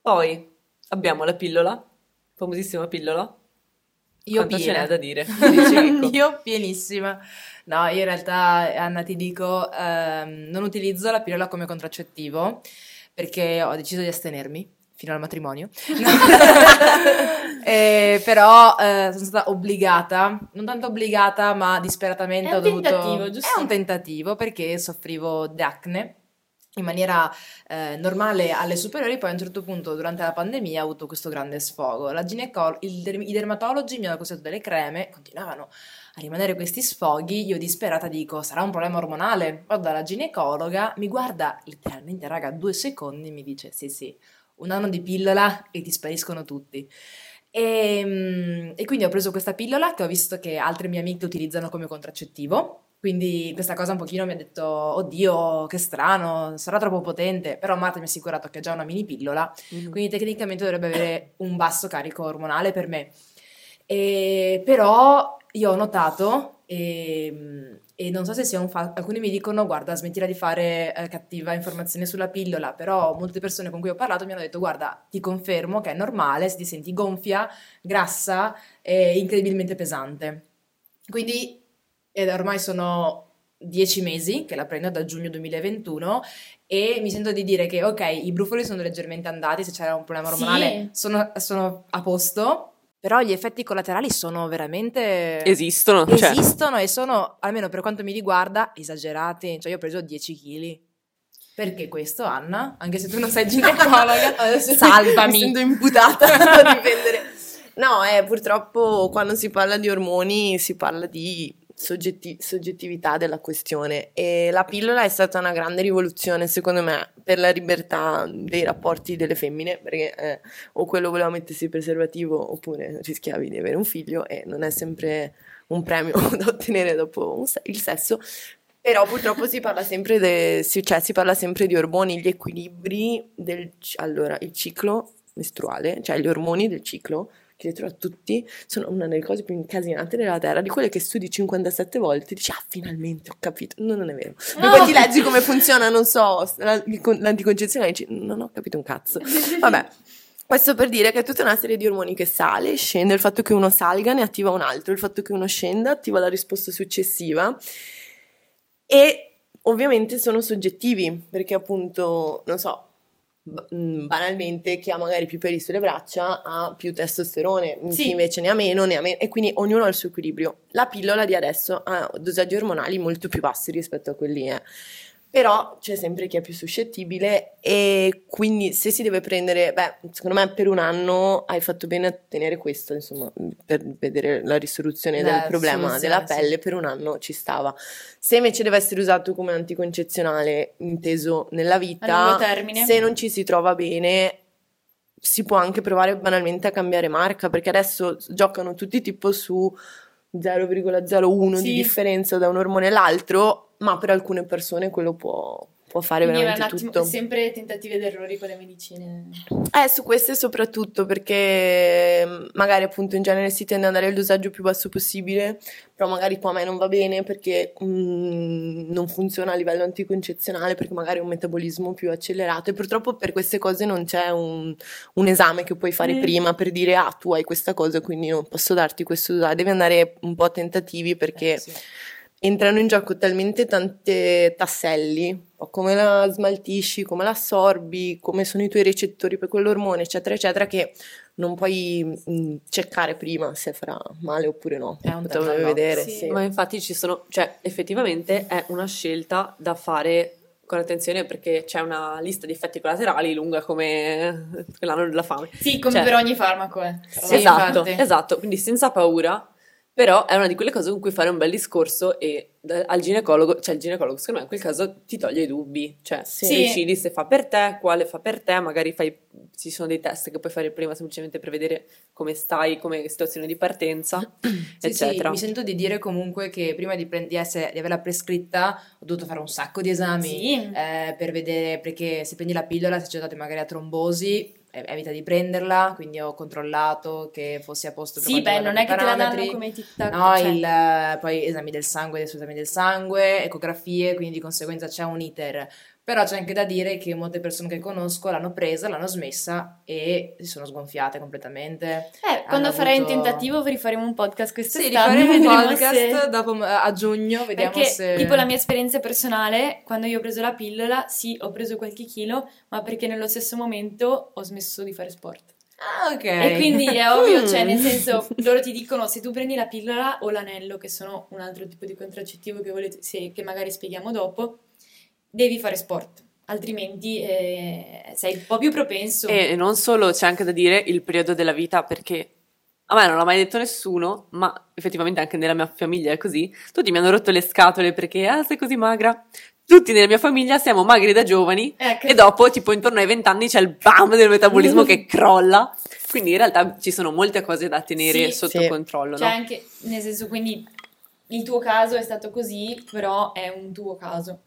Poi abbiamo la pillola, famosissima pillola. Io Quanto ce piena. n'è da dire? Chicco. io pienissima. No, io in realtà, Anna, ti dico, ehm, non utilizzo la pillola come contraccettivo perché ho deciso di astenermi fino al matrimonio. Eh, però eh, sono stata obbligata, non tanto obbligata, ma disperatamente È un ho dovuto... tentativo, giusto? È un tentativo perché soffrivo di acne in maniera eh, normale alle superiori, poi a un certo punto durante la pandemia ho avuto questo grande sfogo. Il derm- I dermatologi mi hanno consigliato delle creme, continuavano a rimanere questi sfoghi, io disperata dico sarà un problema ormonale, vado dalla ginecologa, mi guarda letteralmente raga due secondi e mi dice sì sì, un anno di pillola e ti spariscono tutti. E, mm, e quindi ho preso questa pillola che ho visto che altre mie amiche utilizzano come contraccettivo. Quindi questa cosa un pochino mi ha detto, oddio, che strano, sarà troppo potente. Però Marta mi ha assicurato che è già una mini pillola, Mhm. quindi tecnicamente dovrebbe avere un basso carico ormonale per me. E, però io ho notato, e, e non so se sia un fatto, alcuni mi dicono guarda smettila di fare eh, cattiva informazione sulla pillola, però molte persone con cui ho parlato mi hanno detto guarda ti confermo che è normale se ti senti gonfia, grassa e incredibilmente pesante. Quindi, ed ormai sono dieci mesi che la prendo da giugno 2021 e mi sento di dire che ok, i brufoli sono leggermente andati, se c'era un problema Sì. ormonale sono, sono a posto, però gli effetti collaterali sono veramente... Esistono, cioè, Esistono e sono, almeno per quanto mi riguarda, esagerati. Cioè io ho preso 10 kg. Perché questo, Anna? Anche se tu non sei ginecologa, Adesso salvami. Mi sento imputata a difendere. No, eh, purtroppo quando si parla di ormoni si parla di soggetti- soggettività della questione. E la pillola è stata una grande rivoluzione secondo me per la libertà dei rapporti delle femmine perché eh, o quello voleva mettersi il preservativo oppure rischiavi di avere un figlio e non è sempre un premio da ottenere dopo se- il sesso. Però purtroppo si parla sempre de- cioè, si parla sempre di ormoni, gli equilibri del allora, il ciclo mestruale, cioè gli ormoni del ciclo, che dentro a tutti sono una delle cose più incasinate della Terra, di quelle che studi 57 volte e dici, ah, finalmente ho capito. No, non è vero. E poi ti leggi come funziona, non so, l'anticoncezione e dici, non ho capito un cazzo. Vabbè. Questo per dire che è tutta una serie di ormoni che sale, scende, il fatto che uno salga ne attiva un altro, il fatto che uno scenda attiva la risposta successiva e ovviamente sono soggettivi, perché appunto, non so, banalmente chi ha magari più peli sulle braccia ha più testosterone, Sì. chi invece ne ha meno, ne ha meno, e quindi ognuno ha il suo equilibrio. La pillola di adesso ha dosaggi ormonali molto più bassi rispetto a quelli eh. Però c'è sempre chi è più suscettibile e quindi se si deve prendere, beh, secondo me per un anno hai fatto bene a tenere questo, insomma, per vedere la risoluzione del La problema soluzione, della sì. pelle, per un anno ci stava. Se invece deve essere usato come anticoncezionale inteso nella vita, se non ci si trova bene, si può anche provare banalmente a cambiare marca, perché adesso giocano tutti tipo su 0,01 Sì. di differenza da un ormone all'altro, ma per alcune persone quello può, può fare Quindi è un veramente attimo, tutto. sempre tentativi ed errori con le medicine. Eh, su queste soprattutto perché mm, magari appunto in genere si tende ad andare al dosaggio più basso possibile, però magari qua a me non va bene perché mm, non funziona a livello anticoncezionale, perché magari ho un metabolismo più accelerato e purtroppo per queste cose non c'è un, un esame che puoi fare Mm. prima per dire ah tu hai questa cosa quindi non posso darti questo dosaggio, devi andare un po' a tentativi perché Eh, sì. Entrano in gioco talmente tante tasselli, come la smaltisci, come la assorbi, come sono i tuoi recettori per quell'ormone, eccetera, eccetera, che non puoi mh, cercare prima se farà male oppure no. È un Lo tema vedere, Sì. sì. Ma infatti ci sono, cioè effettivamente è una scelta da fare con attenzione perché c'è una lista di effetti collaterali lunga come l'anno della fame. Sì, come Cioè- per ogni farmaco, eh. Sì, esatto, infatti. esatto, quindi senza paura, però è una di quelle cose con cui fare un bel discorso e da- al ginecologo, cioè il ginecologo secondo me in quel caso ti toglie i dubbi, cioè Sì. decidi se fa per te, quale fa per te, magari fai, ci sono dei test che puoi fare prima semplicemente per vedere come stai, come situazione di partenza, Sì, sì, eccetera. mi sento di dire comunque che prima di, prend- di essere- di averla prescritta ho dovuto fare un sacco di esami Sì. eh, per vedere, perché se prendi la pillola, se c'è date magari a trombosi, evita di prenderla, quindi ho controllato che fosse a posto per Sì, beh, non è che te la danno come tic-tac. No, cioè. il, poi esami del sangue, esami del sangue, ecografie, quindi di conseguenza c'è un iter. Però c'è anche da dire che molte persone che conosco l'hanno presa, l'hanno smessa e si sono sgonfiate completamente. Eh, quando Hanno farai un avuto- tentativa rifaremo un podcast Sì, quest'estate. rifaremo un podcast se- dopo, a giugno, vediamo Perché, se... tipo, la mia esperienza personale, quando io ho preso la pillola, sì, ho preso qualche chilo, ma perché nello stesso momento ho smesso di fare sport. Ah, ok. E quindi è ovvio, cioè, Mm. nel senso, loro ti dicono se tu prendi la pillola o l'anello, che sono un altro tipo di contraccettivo che, volete, se- che magari spieghiamo dopo, devi fare sport, altrimenti eh, sei un po' più propenso. E non solo, c'è anche da dire il periodo della vita, perché a me non l'ha mai detto nessuno, ma effettivamente anche nella mia famiglia è così. Tutti mi hanno rotto le scatole perché, ah, sei così magra. Tutti nella mia famiglia siamo magri da giovani Ecco. e dopo, tipo intorno ai vent'anni, c'è il bam del metabolismo che crolla. Quindi in realtà ci sono molte cose da tenere Sì, sotto sì. controllo, Cioè, no? anche, nel senso, quindi il tuo caso è stato così, però è un tuo caso.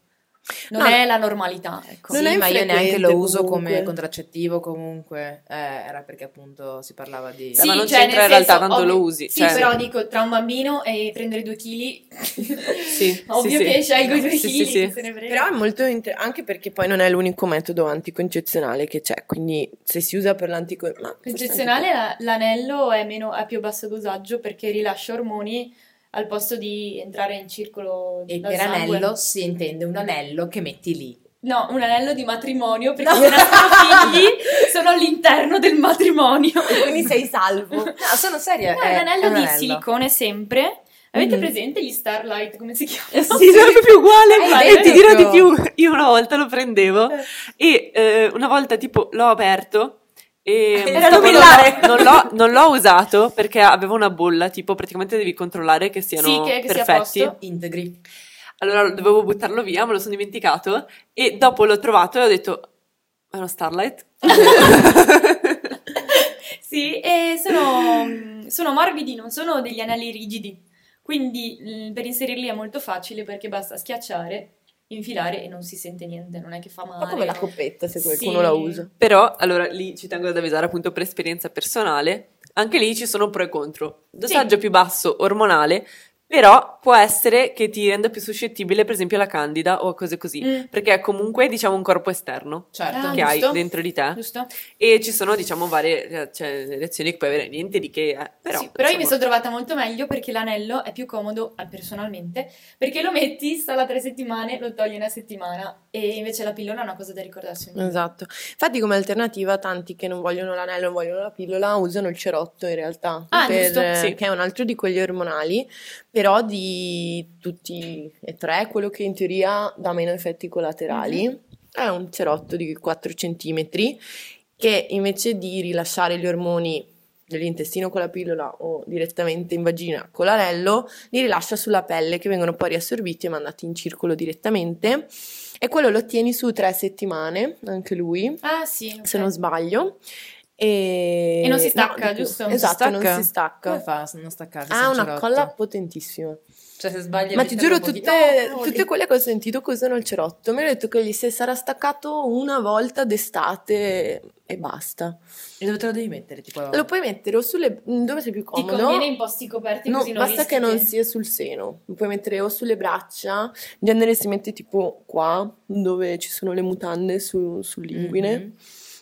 Non No, è la normalità, ecco. Non Sì, è ma io neanche lo uso comunque. come contraccettivo comunque, eh, era perché appunto si parlava di... Sì, ma non cioè, c'entra in realtà, tanto lo ovvio- usi, Sì, cioè- però dico, tra un bambino e prendere due chili, Sì, ovvio sì, che sì. scelgo i due Sì, sì, chili, sì. chi se ne frega. Però è molto inter- anche perché poi non è l'unico metodo anticoncezionale che c'è, quindi se si usa per l'anticoncezionale... Concezionale la- l'anello è, meno, a più basso dosaggio perché rilascia ormoni al posto di entrare in circolo E per sangue. anello si intende un anello che metti lì. No, un anello di matrimonio perché se nascono figli sono all'interno del matrimonio. Quindi sei salvo. No, sono seria. No, è un anello un di anello. silicone sempre. Avete Mhm. presente gli Starlight, come si chiamano? Sì, sono proprio uguale. Hai e ti dirò di più, io una volta lo prendevo e eh, una volta tipo l'ho aperto e Era lumillare. non, l'ho, non l'ho usato perché aveva una bolla, tipo praticamente devi controllare che siano Sì, che- che sia perfetti. posto. Integri. Allora dovevo buttarlo via, me lo sono dimenticato e dopo l'ho trovato e ho detto è uno Starlight? Sì, e sono, sono morbidi, non sono degli anelli rigidi. Quindi mm, per inserirli è molto facile perché basta schiacciare, infilare e non si sente niente, non è che fa male. come la coppetta se qualcuno Sì. la usa. Però, allora, lì ci tengo ad avvisare appunto per esperienza personale, anche lì ci sono pro e contro. Dosaggio più basso, ormonale, però può essere che ti renda più suscettibile, per esempio, alla candida o a cose così, Mm. perché è comunque, diciamo, un corpo esterno Certo. Ah, che hai giusto. dentro di te Giusto? e ci sono, diciamo, varie eh, cioè, reazioni che puoi avere, niente di che, eh, però... Sì, però io mi sono trovata molto meglio perché l'anello è più comodo eh, personalmente, perché lo metti, sta là tre settimane, lo togli una settimana e invece la pillola è una cosa da ricordarsi Esatto. Infatti come alternativa tanti che non vogliono l'anello, non vogliono la pillola, usano il cerotto in realtà, Ah, per- giusto, sì. che è un altro di quegli ormonali, però di tutti e tre, quello che in teoria dà meno effetti collaterali. Mhm. È un cerotto di 4 centimetri che invece di rilasciare gli ormoni dell'intestino con la pillola o direttamente in vagina con l'anello, li rilascia sulla pelle che vengono poi riassorbiti e mandati in circolo direttamente. E quello lo ottieni su tre settimane, anche lui, Ah sì, ok. se non sbaglio. E, E non si no, stacca, più. giusto? Esatto, non Stacca? si stacca. Come fa a non staccarsi? Ha se un una colla potentissima. Cioè se sbagli Ma ti giuro, po' di- tutte, No, tutte quelle che ho sentito che usano il cerotto mi hanno detto che gli si sarà staccato una volta d'estate e basta. E dove te lo devi mettere? Tipo... Lo puoi mettere o sulle... dove sei più Ti comodo. conviene in posti coperti No, così non basta che non sia sul seno, lo puoi mettere o sulle braccia, in genere si mette tipo qua, dove ci sono le mutande su, sull'inguine, Mhm.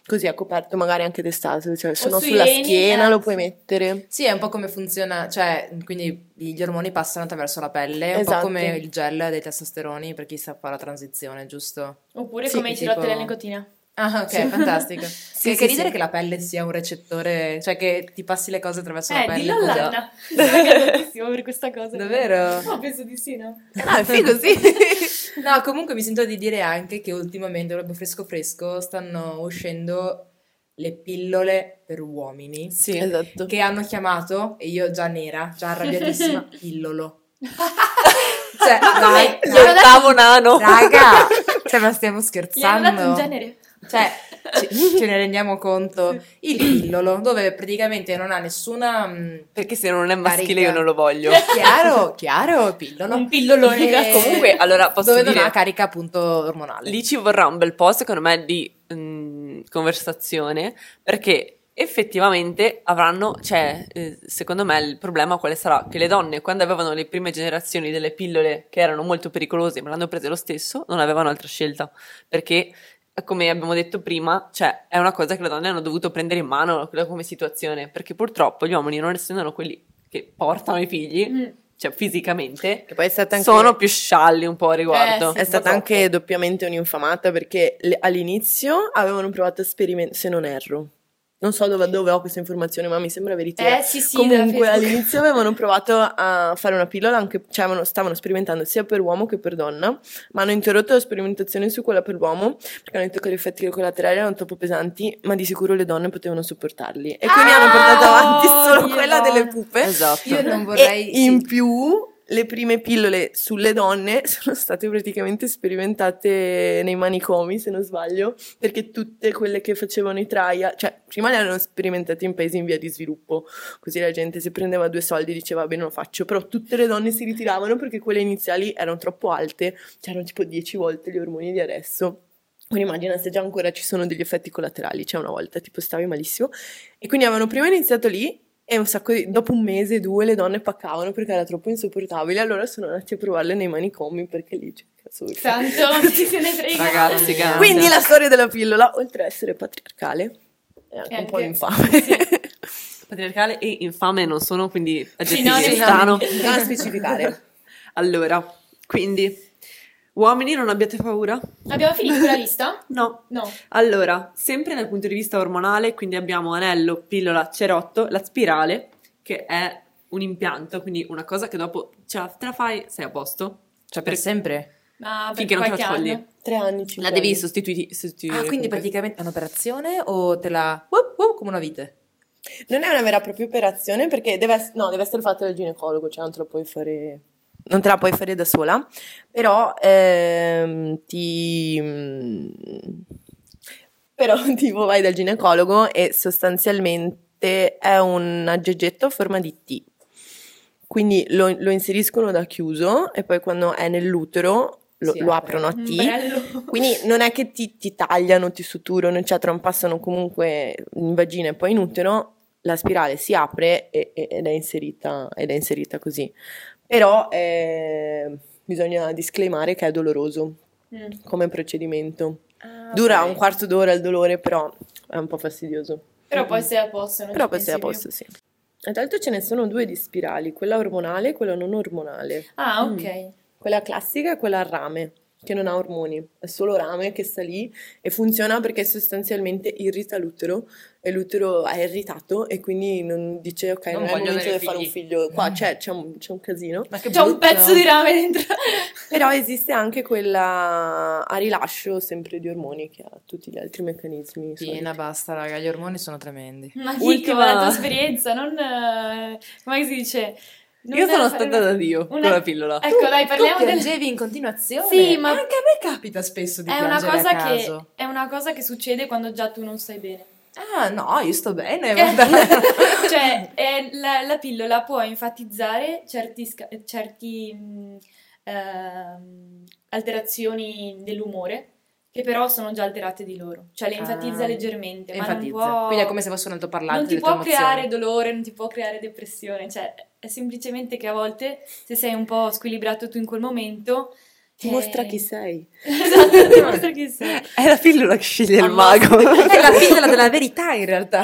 Così è coperto magari anche d'estate, cioè se no sulla schiena eh, lo puoi mettere. Sì, è un po' come funziona, cioè, quindi gli ormoni passano attraverso la pelle, un po' Esatto. come il gel dei testosteroni per chi sa fare la transizione, giusto? Oppure Sì, come i tipo- cirotti della nicotina. Ah, ok, Sì. fantastico. Sì, che, sì, che ridere sì. che la pelle sia un recettore, cioè che ti passi le cose attraverso la Eh, pelle. dillo come- all'Anna. Tantissimo per questa cosa. Davvero? No, penso di sì, no? Ah, è figo, sì. No, comunque mi sento di dire anche che ultimamente, proprio fresco fresco, stanno uscendo le pillole per uomini Sì. esatto. che hanno chiamato, e io già nera, già arrabbiatissima, pillolo. cioè, dai, Gli dato- L'ottavo nano. raga, cioè ma stiamo Gli hanno dato un scherzando? genere. Cioè, ci- ce ne rendiamo conto. Il pillolo, dove praticamente non ha nessuna... mh, Perché se non è maschile Carica. io non lo voglio. chiaro, chiaro, pillolo. Un pillolone. Cazzo. Comunque, allora, posso dove dire... non ha carica appunto ormonale. Lì ci vorrà un bel po', secondo me, di mm, conversazione, perché effettivamente avranno, cioè, eh, secondo me il problema quale sarà? Che le donne, quando avevano le prime generazioni delle pillole che erano molto pericolose, ma l'hanno prese lo stesso, non avevano altra scelta, perché come abbiamo detto prima, cioè, è una cosa che le donne hanno dovuto prendere in mano come situazione, perché purtroppo gli uomini, non essendo quelli che portano i figli, Mm. cioè fisicamente, Che poi è stata anche... sono più scialli un po' a riguardo. Eh, sì. È stata anche doppiamente un'infamata perché le- all'inizio avevano provato a sperimentare, se non erro. Non so dove, dove ho questa informazione, ma mi sembra veritiera. Eh sì sì, Comunque all'inizio avevano provato a fare una pillola, anche, cioè avevano- stavano sperimentando sia per uomo che per donna, ma hanno interrotto la sperimentazione su quella per l'uomo perché hanno detto che gli effetti collaterali erano troppo pesanti, ma di sicuro le donne potevano sopportarli. E quindi hanno portato avanti solo quella no. delle pupe. Esatto. Io non vorrei... E in più le prime pillole sulle donne sono state praticamente sperimentate nei manicomi, se non sbaglio, perché tutte quelle che facevano i trial, cioè prima le hanno sperimentate in paesi in via di sviluppo, così la gente se prendeva due soldi diceva bene lo faccio, però tutte le donne si ritiravano perché quelle iniziali erano troppo alte, c'erano tipo 10 volte gli ormoni di adesso. Quindi immagina se già ancora ci sono degli effetti collaterali, cioè una volta tipo stavi malissimo. E quindi avevano prima iniziato lì e un sacco di, dopo un mese, due, le donne paccavano perché era troppo insopportabile. Allora sono andati a provarle nei manicomi perché lì c'è cazzo vuoi fare? Tanto non ti se ne frega. Ragazzi, mia. Quindi la storia della pillola, oltre ad essere patriarcale, è anche È un po' infame. Patriarcale e infame non sono, quindi aggettivi no, sì, no. strano. Da specificare. Allora, quindi, uomini non abbiate paura? Abbiamo finito la lista? No. No. Allora, sempre dal punto di vista ormonale, quindi abbiamo anello, pillola, cerotto, la spirale, che è un impianto, quindi una cosa che dopo ce la, te la fai, sei a posto. Cioè per sempre? Ma per Finché non te la togli. Tre anni, cinque La devi sostituire. sostituire Ah, quindi comunque. praticamente è un'operazione o te la... wup, wup, come una vite? Non è una vera e propria operazione perché deve, no, deve essere fatta dal ginecologo, cioè non te la puoi fare, non te la puoi fare da sola, però ehm, ti... mm, però tipo vai dal ginecologo e sostanzialmente è un aggeggetto a forma di T. Quindi lo, lo inseriscono da chiuso e poi quando è nell'utero lo, Si lo aprono a Mm, T. Bello. Quindi non è che ti, ti tagliano, ti suturano, eccetera, non passano comunque in vagina e poi in utero, la spirale si apre e- e- ed, è inserita, ed è inserita così. Però eh, bisogna disclaimare che è doloroso Mm. come procedimento. Dura un quarto d'ora il dolore, però è un po' fastidioso. Però poi sei a posto. non Però poi sei a posto, sì. E tra l'altro ce ne sono due di spirali, quella ormonale e quella non ormonale. più. Ah, ok. Quella classica e quella a rame, che non ha ormoni, è solo rame che sta lì e funziona perché sostanzialmente irrita l'utero e l'utero è irritato e quindi non dice ok, Non non, è il momento di fare un figli." figlio. Qua c'è, c'è un, c'è un casino. Ma che C'è un brutto. pezzo di rame dentro. Però esiste anche quella a rilascio sempre di ormoni che ha tutti gli altri meccanismi. Piena, basta, raga, gli ormoni sono tremendi. Ma Chico, Ultima- la tua esperienza, non... eh, come si dice? Non Io sono fare stata una- da Dio con una- la pillola. Ecco, dai, parliamo tu del... piangevi in continuazione? Sì, ma- Anche a me capita spesso di È una, piangere cosa a che, caso. è una cosa che succede quando già tu non stai bene. Ah, no, io sto bene, Eh, cioè, è la, la pillola può enfatizzare certi, sca- certi mh, ehm, alterazioni dell'umore che però sono già alterate di loro. Cioè le enfatizza Ah, leggermente, ma Enfatizza. non può... Quindi è come se fosse un altoparlante non ti può emozioni. creare dolore, non ti può creare depressione, cioè è semplicemente che a volte se sei un po' squilibrato tu in quel momento Ti eh, mostra chi sei. esatto, ti mostra chi sei. È la pillola che sceglie il mago. È la pillola della verità, in realtà.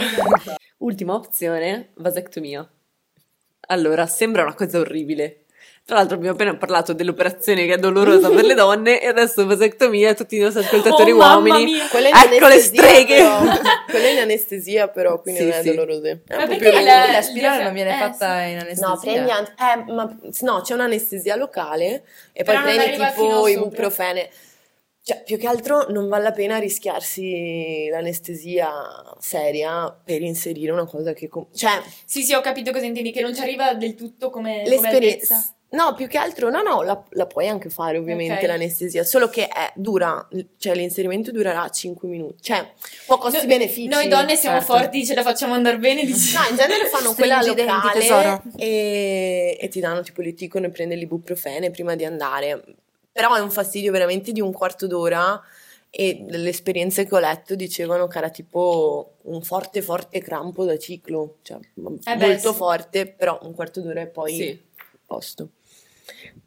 Ultima opzione, vasectomia. Allora, sembra una cosa orribile. Tra l'altro abbiamo appena parlato dell'operazione che è dolorosa per le donne e adesso vasectomia, tutti i nostri ascoltatori Oh, mamma uomini. Ecco le anestesia, streghe! però. Quella è in anestesia, però, quindi Sì, non è sì. doloroso. È un Ma po' perché più la- la spirale eh, non viene sì. fatta in anestesia. No, prendi anti- eh, ma no, c'è un'anestesia locale e poi Però non prendi tipo ibuprofene. Cioè, più che altro non vale la pena rischiarsi l'anestesia seria per inserire una cosa che... com- cioè, Sì, sì, ho capito cosa intendi, che non ci arriva del tutto come, come l'esperienza... No, più che altro, no, no, la, la puoi anche fare ovviamente Ok. l'anestesia, solo che è, dura, cioè l'inserimento durerà 5 minuti, cioè, po' No- costi-benefici. Noi donne siamo certo. forti, ce la facciamo andare bene, dici. No, in genere fanno quella locale e, e ti danno tipo l'eticone, prende l'ibuprofene prima di andare. Però è un fastidio veramente di un quarto d'ora e le esperienze che ho letto dicevano che era tipo un forte forte crampo da ciclo, cioè Eh beh, molto sì. forte, però un quarto d'ora e poi Sì. a posto.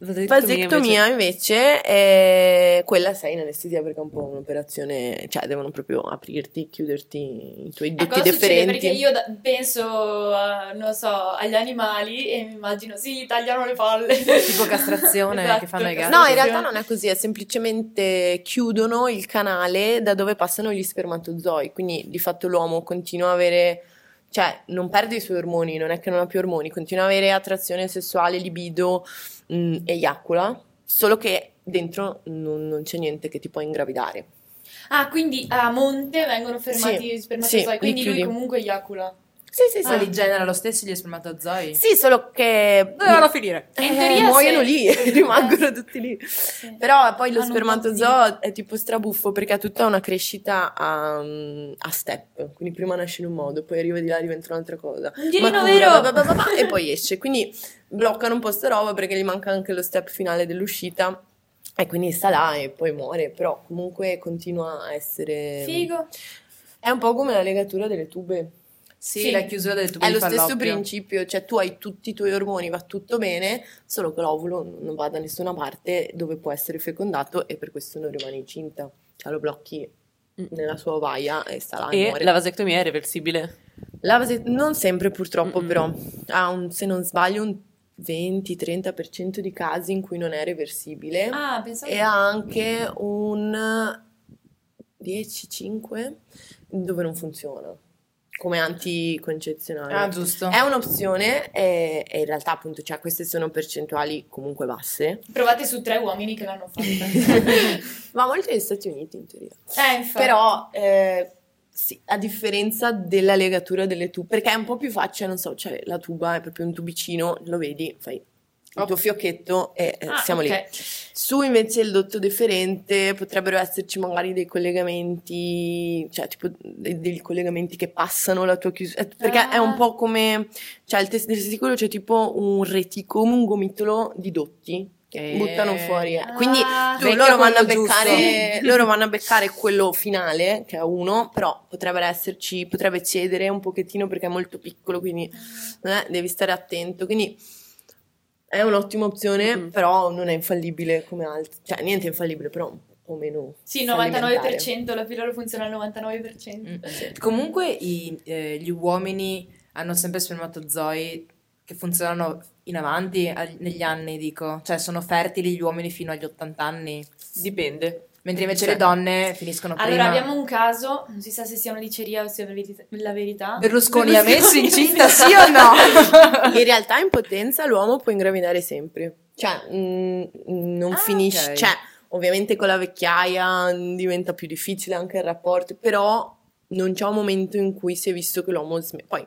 Vasectomia Vasectomia invece è quella sei in anestesia perché è un po' un'operazione, cioè devono proprio aprirti, chiuderti i tuoi succede? deferenti. Perché io da- penso, a, non so, agli animali e mi immagino, sì, tagliano le palle. Tipo castrazione Esatto, che fanno i gatti. No, in realtà non è così, è semplicemente chiudono il canale da dove passano gli spermatozoi, quindi di fatto l'uomo continua a avere, cioè non perde i suoi ormoni, non è che non ha più ormoni, continua a avere attrazione sessuale, libido, mh, eiacula, solo che dentro non, non c'è niente che ti può ingravidare. Ah, quindi a monte vengono fermati Sì, gli spermatozoi, sì, quindi lui comunque eiacula. Sì, sì, sì. Ma li genera lo stesso gli spermatozoi? Sì, solo che Dove vanno a finire? Eh, teoria muoiono se- lì, rimangono tutti lì. Sì. Però poi lo un spermatozoo è tipo strabuffo perché ha tutta una crescita a, a step. Quindi prima nasce in un modo, poi arriva di là e diventa un'altra cosa. Girino Matura, vero! ba, ba, ba, ba, ba, e poi esce. Quindi bloccano un po' sta roba perché gli manca anche lo step finale dell'uscita. E quindi sta là e poi muore. Però comunque continua a essere. Figo. È un po' come la legatura delle tube. Sì, Sì. la chiusura delle tube È lo stesso principio, cioè tu hai tutti i tuoi ormoni, va tutto bene, solo che l'ovulo non va da nessuna parte dove può essere fecondato e per questo non rimane incinta. Cioè lo blocchi nella sua ovaia e sta là e, E la vasectomia è reversibile. La vase- non sempre purtroppo Mm-mm. però, ha un, se non sbaglio un 20-30% di casi in cui non è reversibile Ah, pensavo... e ha anche un 10-5 dove non funziona, come anticoncezionale. Ah, giusto. È un'opzione e, e in realtà appunto cioè, queste sono percentuali comunque basse, Provate su tre uomini che l'hanno fatta. ma molti negli Stati Uniti in teoria. eh, infatti. Però eh, sì, a differenza della legatura delle tube, perché è un po' più facile, non so, cioè la tuba è proprio un tubicino, lo vedi, fai il tuo fiocchetto e eh, Ah, siamo ok. lì. Su invece il dotto deferente potrebbero esserci magari dei collegamenti, cioè tipo dei, dei collegamenti che passano la tua chiusura, eh, perché Ah. è un po' come, cioè il nel testicolo c'è tipo un reticolo, un gomitolo di dotti che Eh. buttano fuori. eh. Quindi Ah. tu, loro, vanno beccare, loro vanno a beccare quello finale, che è uno, però potrebbe esserci, potrebbe cedere un pochettino perché è molto piccolo, quindi eh, devi stare attento. Quindi è un'ottima opzione, Mhm. però non è infallibile come altri. Cioè, niente è infallibile, però un po' meno. Sì, fallimentare. 99%, la pillola funziona al 99%. Mm. Comunque i- eh, gli uomini hanno sempre spermatozoi che funzionano in avanti negli anni, dico. Cioè sono fertili gli uomini fino agli 80 anni, Dipende. Mentre invece Cioè. le donne finiscono Allora, prima. abbiamo un caso, non si sa se sia una diceria o sia veri- la verità. Berlusconi ha messo incinta, sì o no? In realtà in potenza l'uomo può ingravidare sempre. Cioè, mm, non Ah, finisce. ok. Cioè, ovviamente con la vecchiaia mm, diventa più difficile anche il rapporto, però non c'è un momento in cui si è visto che l'uomo sm- poi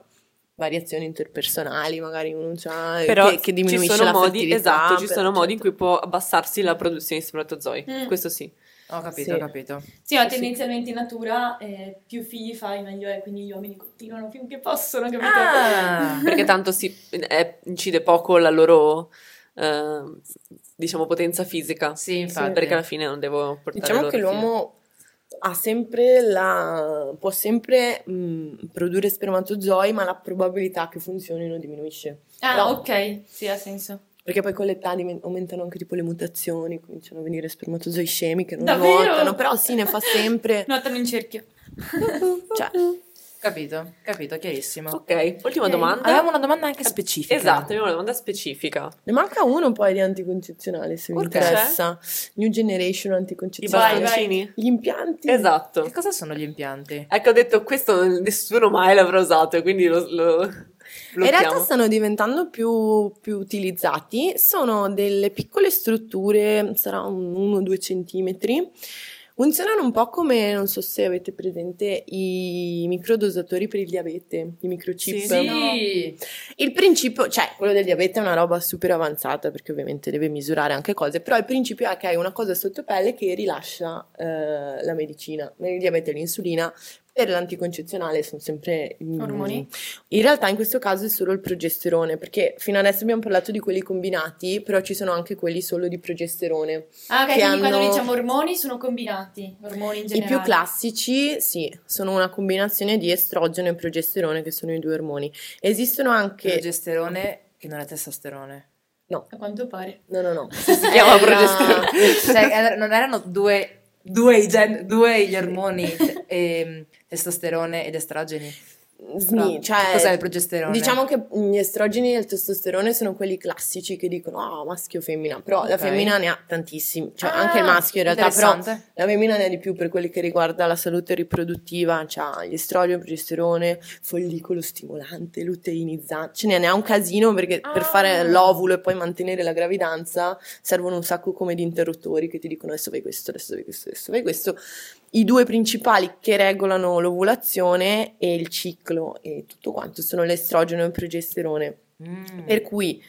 variazioni interpersonali, magari uno c'ha Però che, che diminuisce ci sono la modi, fertilità, esatto, ci sono modi in certo. cui può abbassarsi la produzione di spermatozoi. Mm. Questo sì. Ho capito, Sì. ho capito. Sì, ma Sì, sì. tendenzialmente in natura eh, più figli fai meglio è, quindi gli uomini continuano finché possono, capito? Ah, Perché tanto si, eh, incide poco la loro, eh, diciamo, potenza fisica. sì, infatti. Perché alla fine non devo portare Diciamo che l'uomo ha sempre la può sempre mh, produrre spermatozoi, ma la probabilità che funzionino diminuisce. Ah, Però- ok, sì, ha senso. Perché poi con l'età aumentano anche tipo le mutazioni, cominciano a venire spermatozoi scemi che non Davvero? nuotano, però sì, ne fa sempre. Nuotano in cerchio. Cioè, Capito, capito, chiarissimo. Ok, ultima Ok. domanda. Abbiamo una domanda anche specifica. Esatto, abbiamo una domanda specifica. ne manca uno poi di anticoncezionale se vi Urca. interessa. New Generation I anticoncezionale. Vai, vai. bastoncini? Gli impianti. Esatto. Che cosa sono gli impianti? Ecco, ho detto questo nessuno mai l'avrà usato, quindi lo, lo In realtà stanno diventando più, più utilizzati, sono delle piccole strutture, sarà un 1-2 centimetri, funzionano un po' come, non so se avete presente, i microdosatori per il diabete, i microchip. Sì. Sì. Il principio, cioè quello del diabete è una roba super avanzata perché ovviamente deve misurare anche cose, però il principio è che hai una cosa sotto pelle che rilascia eh, la medicina. Nel diabete l'insulina Per l'anticoncezionale sono sempre Ormoni? In realtà in questo caso è solo il progesterone, perché fino adesso abbiamo parlato di quelli combinati, però ci sono anche quelli solo di progesterone. Ah, ok, quindi quando hanno- diciamo ormoni sono combinati, ormoni in I generale. più classici, sì, sono una combinazione di estrogeno e progesterone, che sono i due ormoni. Esistono anche... Progesterone che non è testosterone. No, A quanto pare. no, no, no. Si chiama progesterone. cioè, eh, non erano due, due, i gen- due gli ormoni ehm, testosterone ed estrogeni? Sni, No. cioè, Cos'è il progesterone? Diciamo che gli estrogeni e il testosterone sono quelli classici che dicono ah, maschio o femmina, però la Ok. femmina ne ha tantissimi, cioè Ah, anche il maschio in realtà, però la femmina ne ha di più per quelli che riguarda la salute riproduttiva, c'ha gli estrogeni, il progesterone, follicolo stimolante, luteinizzante, ce ne ha un casino perché per Ah. fare l'ovulo e poi mantenere la gravidanza servono un sacco come di interruttori che ti dicono adesso vai questo, adesso vai questo, adesso vai questo. I due principali che regolano l'ovulazione e il ciclo e tutto quanto sono l'estrogeno e il progesterone. Mm. Per cui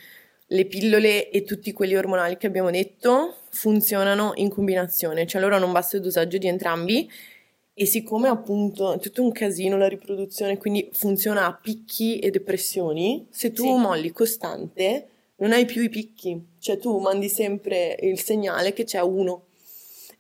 le pillole e tutti quelli ormonali che abbiamo detto funzionano in combinazione, cioè loro hanno un basso dosaggio di entrambi e siccome appunto è tutto un casino la riproduzione, quindi funziona a picchi e depressioni, se tu Sì. molli costante non hai più i picchi, cioè tu mandi sempre il segnale che c'è uno.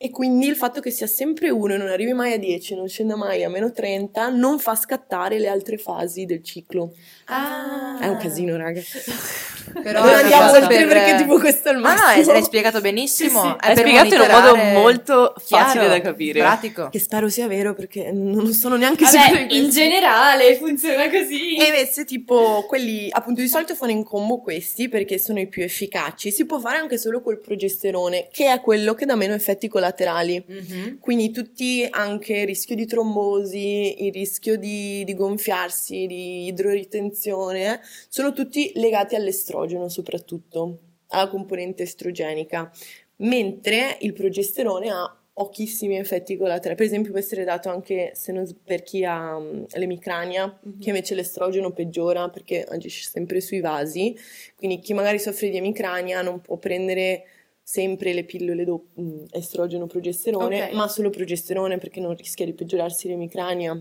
E quindi il fatto che sia sempre uno e non arrivi mai a 10, non scenda mai a meno 30, non fa scattare le altre fasi del ciclo. Ah. È un casino, raga. Però non andiamo oltre per- perché tipo questo è il no, massimo. hai, l'hai spiegato benissimo. Sì, sì. È spiegato in un modo molto facile Chiaro, da capire. Pratico. Che spero sia vero perché non sono neanche sicura Vabbè, di in generale funziona così. E invece tipo quelli appunto di solito fanno in combo questi perché sono i più efficaci. Si può fare anche solo col progesterone che è quello che dà meno effetti collaterali. Mhm. Quindi tutti anche il rischio di trombosi, il rischio di, di gonfiarsi, di idroritenzione, sono tutti legati all'estrogeno soprattutto, alla componente estrogenica, mentre il progesterone ha pochissimi effetti collaterali. Per esempio può essere dato anche se non per chi ha mm, l'emicrania, che invece l'estrogeno peggiora perché agisce sempre sui vasi, quindi chi magari soffre di emicrania non può prendere sempre le pillole do- mh, estrogeno progesterone, Ok. ma solo progesterone perché non rischia di peggiorarsi l'emicrania.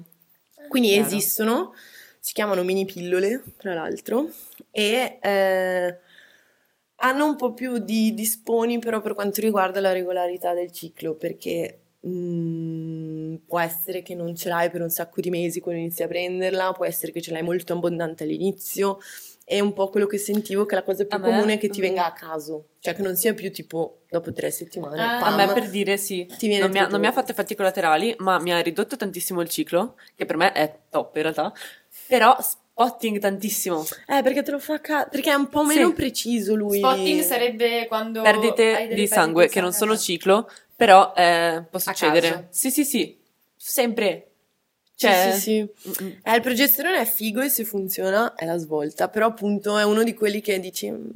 Quindi Chiaro. esistono, si chiamano mini pillole, tra l'altro, e eh, hanno un po' più di disponi però per quanto riguarda la regolarità del ciclo, perché mh, può essere che non ce l'hai per un sacco di mesi quando inizi a prenderla, può essere che ce l'hai molto abbondante all'inizio, è un po' quello che sentivo che la cosa più A me- comune è che ti mm. venga a caso, cioè che non sia più tipo dopo tre settimane, Ah. pam, A me per dire sì, ti viene non mi, ha, non mi ha fatto effetti collaterali, ma mi ha ridotto tantissimo il ciclo, che per me è top in realtà, però spotting tantissimo. Eh, perché te lo fa ca- perché è un po' meno Sì. preciso lui. Spotting sarebbe quando Perdite di sangue che non sono ciclo, però eh, può succedere. Sì, sì, sì, sempre. Sì, Cioè, sì, sì. mm-mm. Eh, il progesterone è figo e se funziona è la svolta, però appunto è uno di quelli che dici "Mm,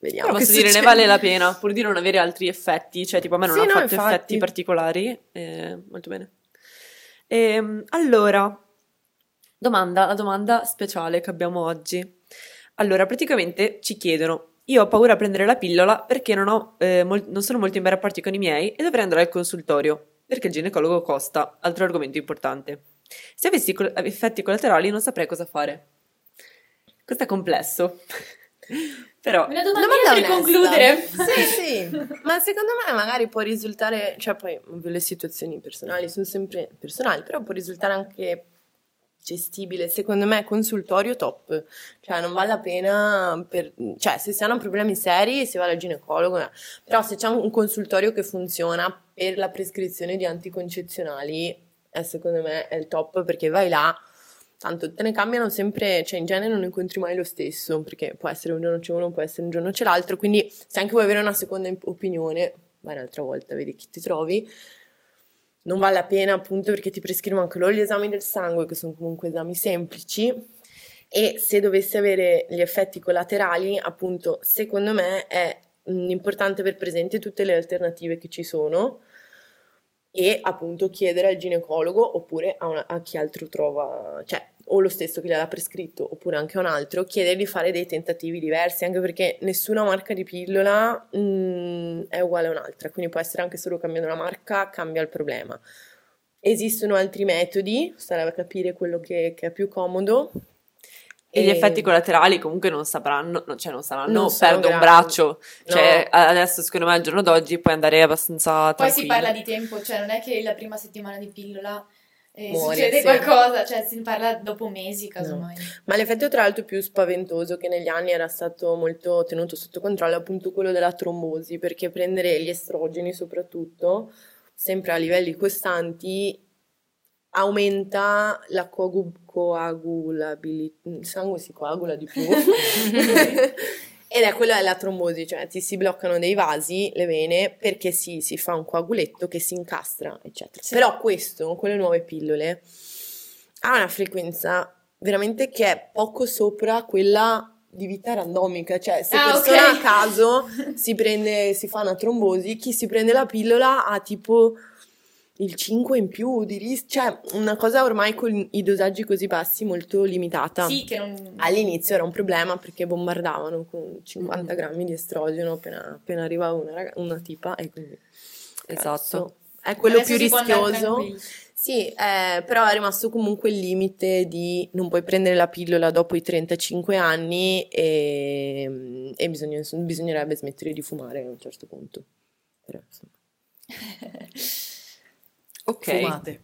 vediamo Però posso dire, ne succede". vale la pena, pur di non avere altri effetti, cioè tipo a me non Sì, ha no, fatto infatti. effetti particolari, eh, molto bene. Ehm, allora, domanda, la domanda speciale che abbiamo oggi. Allora, praticamente ci chiedono, io ho paura a prendere la pillola perché non, ho, eh, mol- non sono molto in bene rapporti con i miei e dovrei andare al consultorio, perché il ginecologo costa, altro argomento importante. Se avessi col- effetti collaterali non saprei cosa fare. Questo è complesso, però... Una domandina per onesta. concludere. Sì, sì, ma secondo me magari può risultare, cioè poi ovvio, le situazioni personali sono sempre personali, però può risultare anche gestibile. Secondo me consultorio top, cioè non vale la pena per, cioè se si hanno problemi seri si va dal ginecologo, eh. però se c'è un consultorio che funziona per la prescrizione di anticoncezionali, eh, secondo me è il top perché vai là Tanto te ne cambiano sempre, cioè in genere non incontri mai lo stesso, perché può essere un giorno c'è uno, può essere un giorno c'è l'altro, quindi se anche vuoi avere una seconda opinione, vai un'altra volta, vedi chi ti trovi. Non vale la pena appunto perché ti prescrivono anche loro gli esami del sangue, che sono comunque esami semplici, e se dovessi avere gli effetti collaterali, appunto, secondo me è mh, importante aver presente tutte le alternative che ci sono e appunto chiedere al ginecologo oppure a, una- a chi altro trova, cioè o lo stesso che gliel'ha prescritto oppure anche un altro, chiedere di fare dei tentativi diversi, anche perché nessuna marca di pillola mm, è uguale a un'altra, quindi può essere anche solo cambiando la marca, cambia il problema. Esistono altri metodi, starà a capire quello che, che è più comodo. E gli effetti collaterali comunque non sapranno, no, cioè non saranno, Non perdo un gravi. braccio. Cioè, No. adesso secondo me al giorno d'oggi puoi andare abbastanza Poi si parla di tempo, cioè non è che la prima settimana di pillola eh, Muori, succede sì. qualcosa, cioè si parla dopo mesi casomai. Ma l'effetto tra l'altro più spaventoso che negli anni era stato molto tenuto sotto controllo è appunto quello della trombosi, perché prendere gli estrogeni soprattutto, sempre a livelli costanti, aumenta la coagu- coagulabilità, il sangue si coagula di più. Ed è quella della trombosi, cioè ti si bloccano dei vasi, le vene, perché si, si fa un coaguletto che si incastra, eccetera. Però questo, con le nuove pillole, ha una frequenza veramente che è poco sopra quella di vita randomica, cioè se Ah, persona ok. a caso si prende, si fa una trombosi, chi si prende la pillola ha tipo il 5 in più di rischio, cioè una cosa ormai con i dosaggi così bassi molto limitata. Sì, che non... All'inizio era un problema perché bombardavano con 50 Mm. grammi di estrogeno appena, appena arrivava una, raga- una tipa e quindi Esatto. è quello Adesso più rischioso. Sì, eh, però è rimasto comunque il limite di non puoi prendere la pillola dopo i 35 anni e, e bisogna- bisognerebbe smettere di fumare a un certo punto. Però, insomma, Ok. Fumate.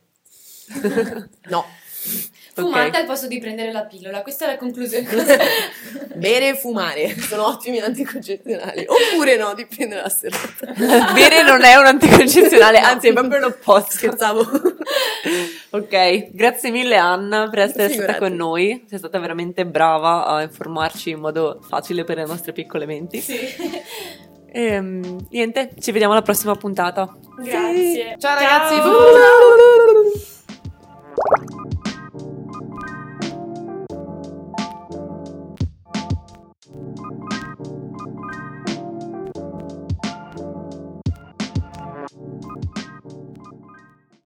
no, Fumate Ok. al posto di prendere la pillola, questa è la conclusione. bere e fumare sono ottimi anticoncezionali, oppure no, dipende dalla serata. Bere non è un anticoncezionale, anzi è proprio l'opposto. Scherzavo. Ok, grazie mille Anna per essere stata Figurati. con noi, sei stata veramente brava a informarci in modo facile per le nostre piccole menti. sì. E niente, ci vediamo alla prossima puntata. Grazie. Ciao, Ciao. ragazzi. Ciao.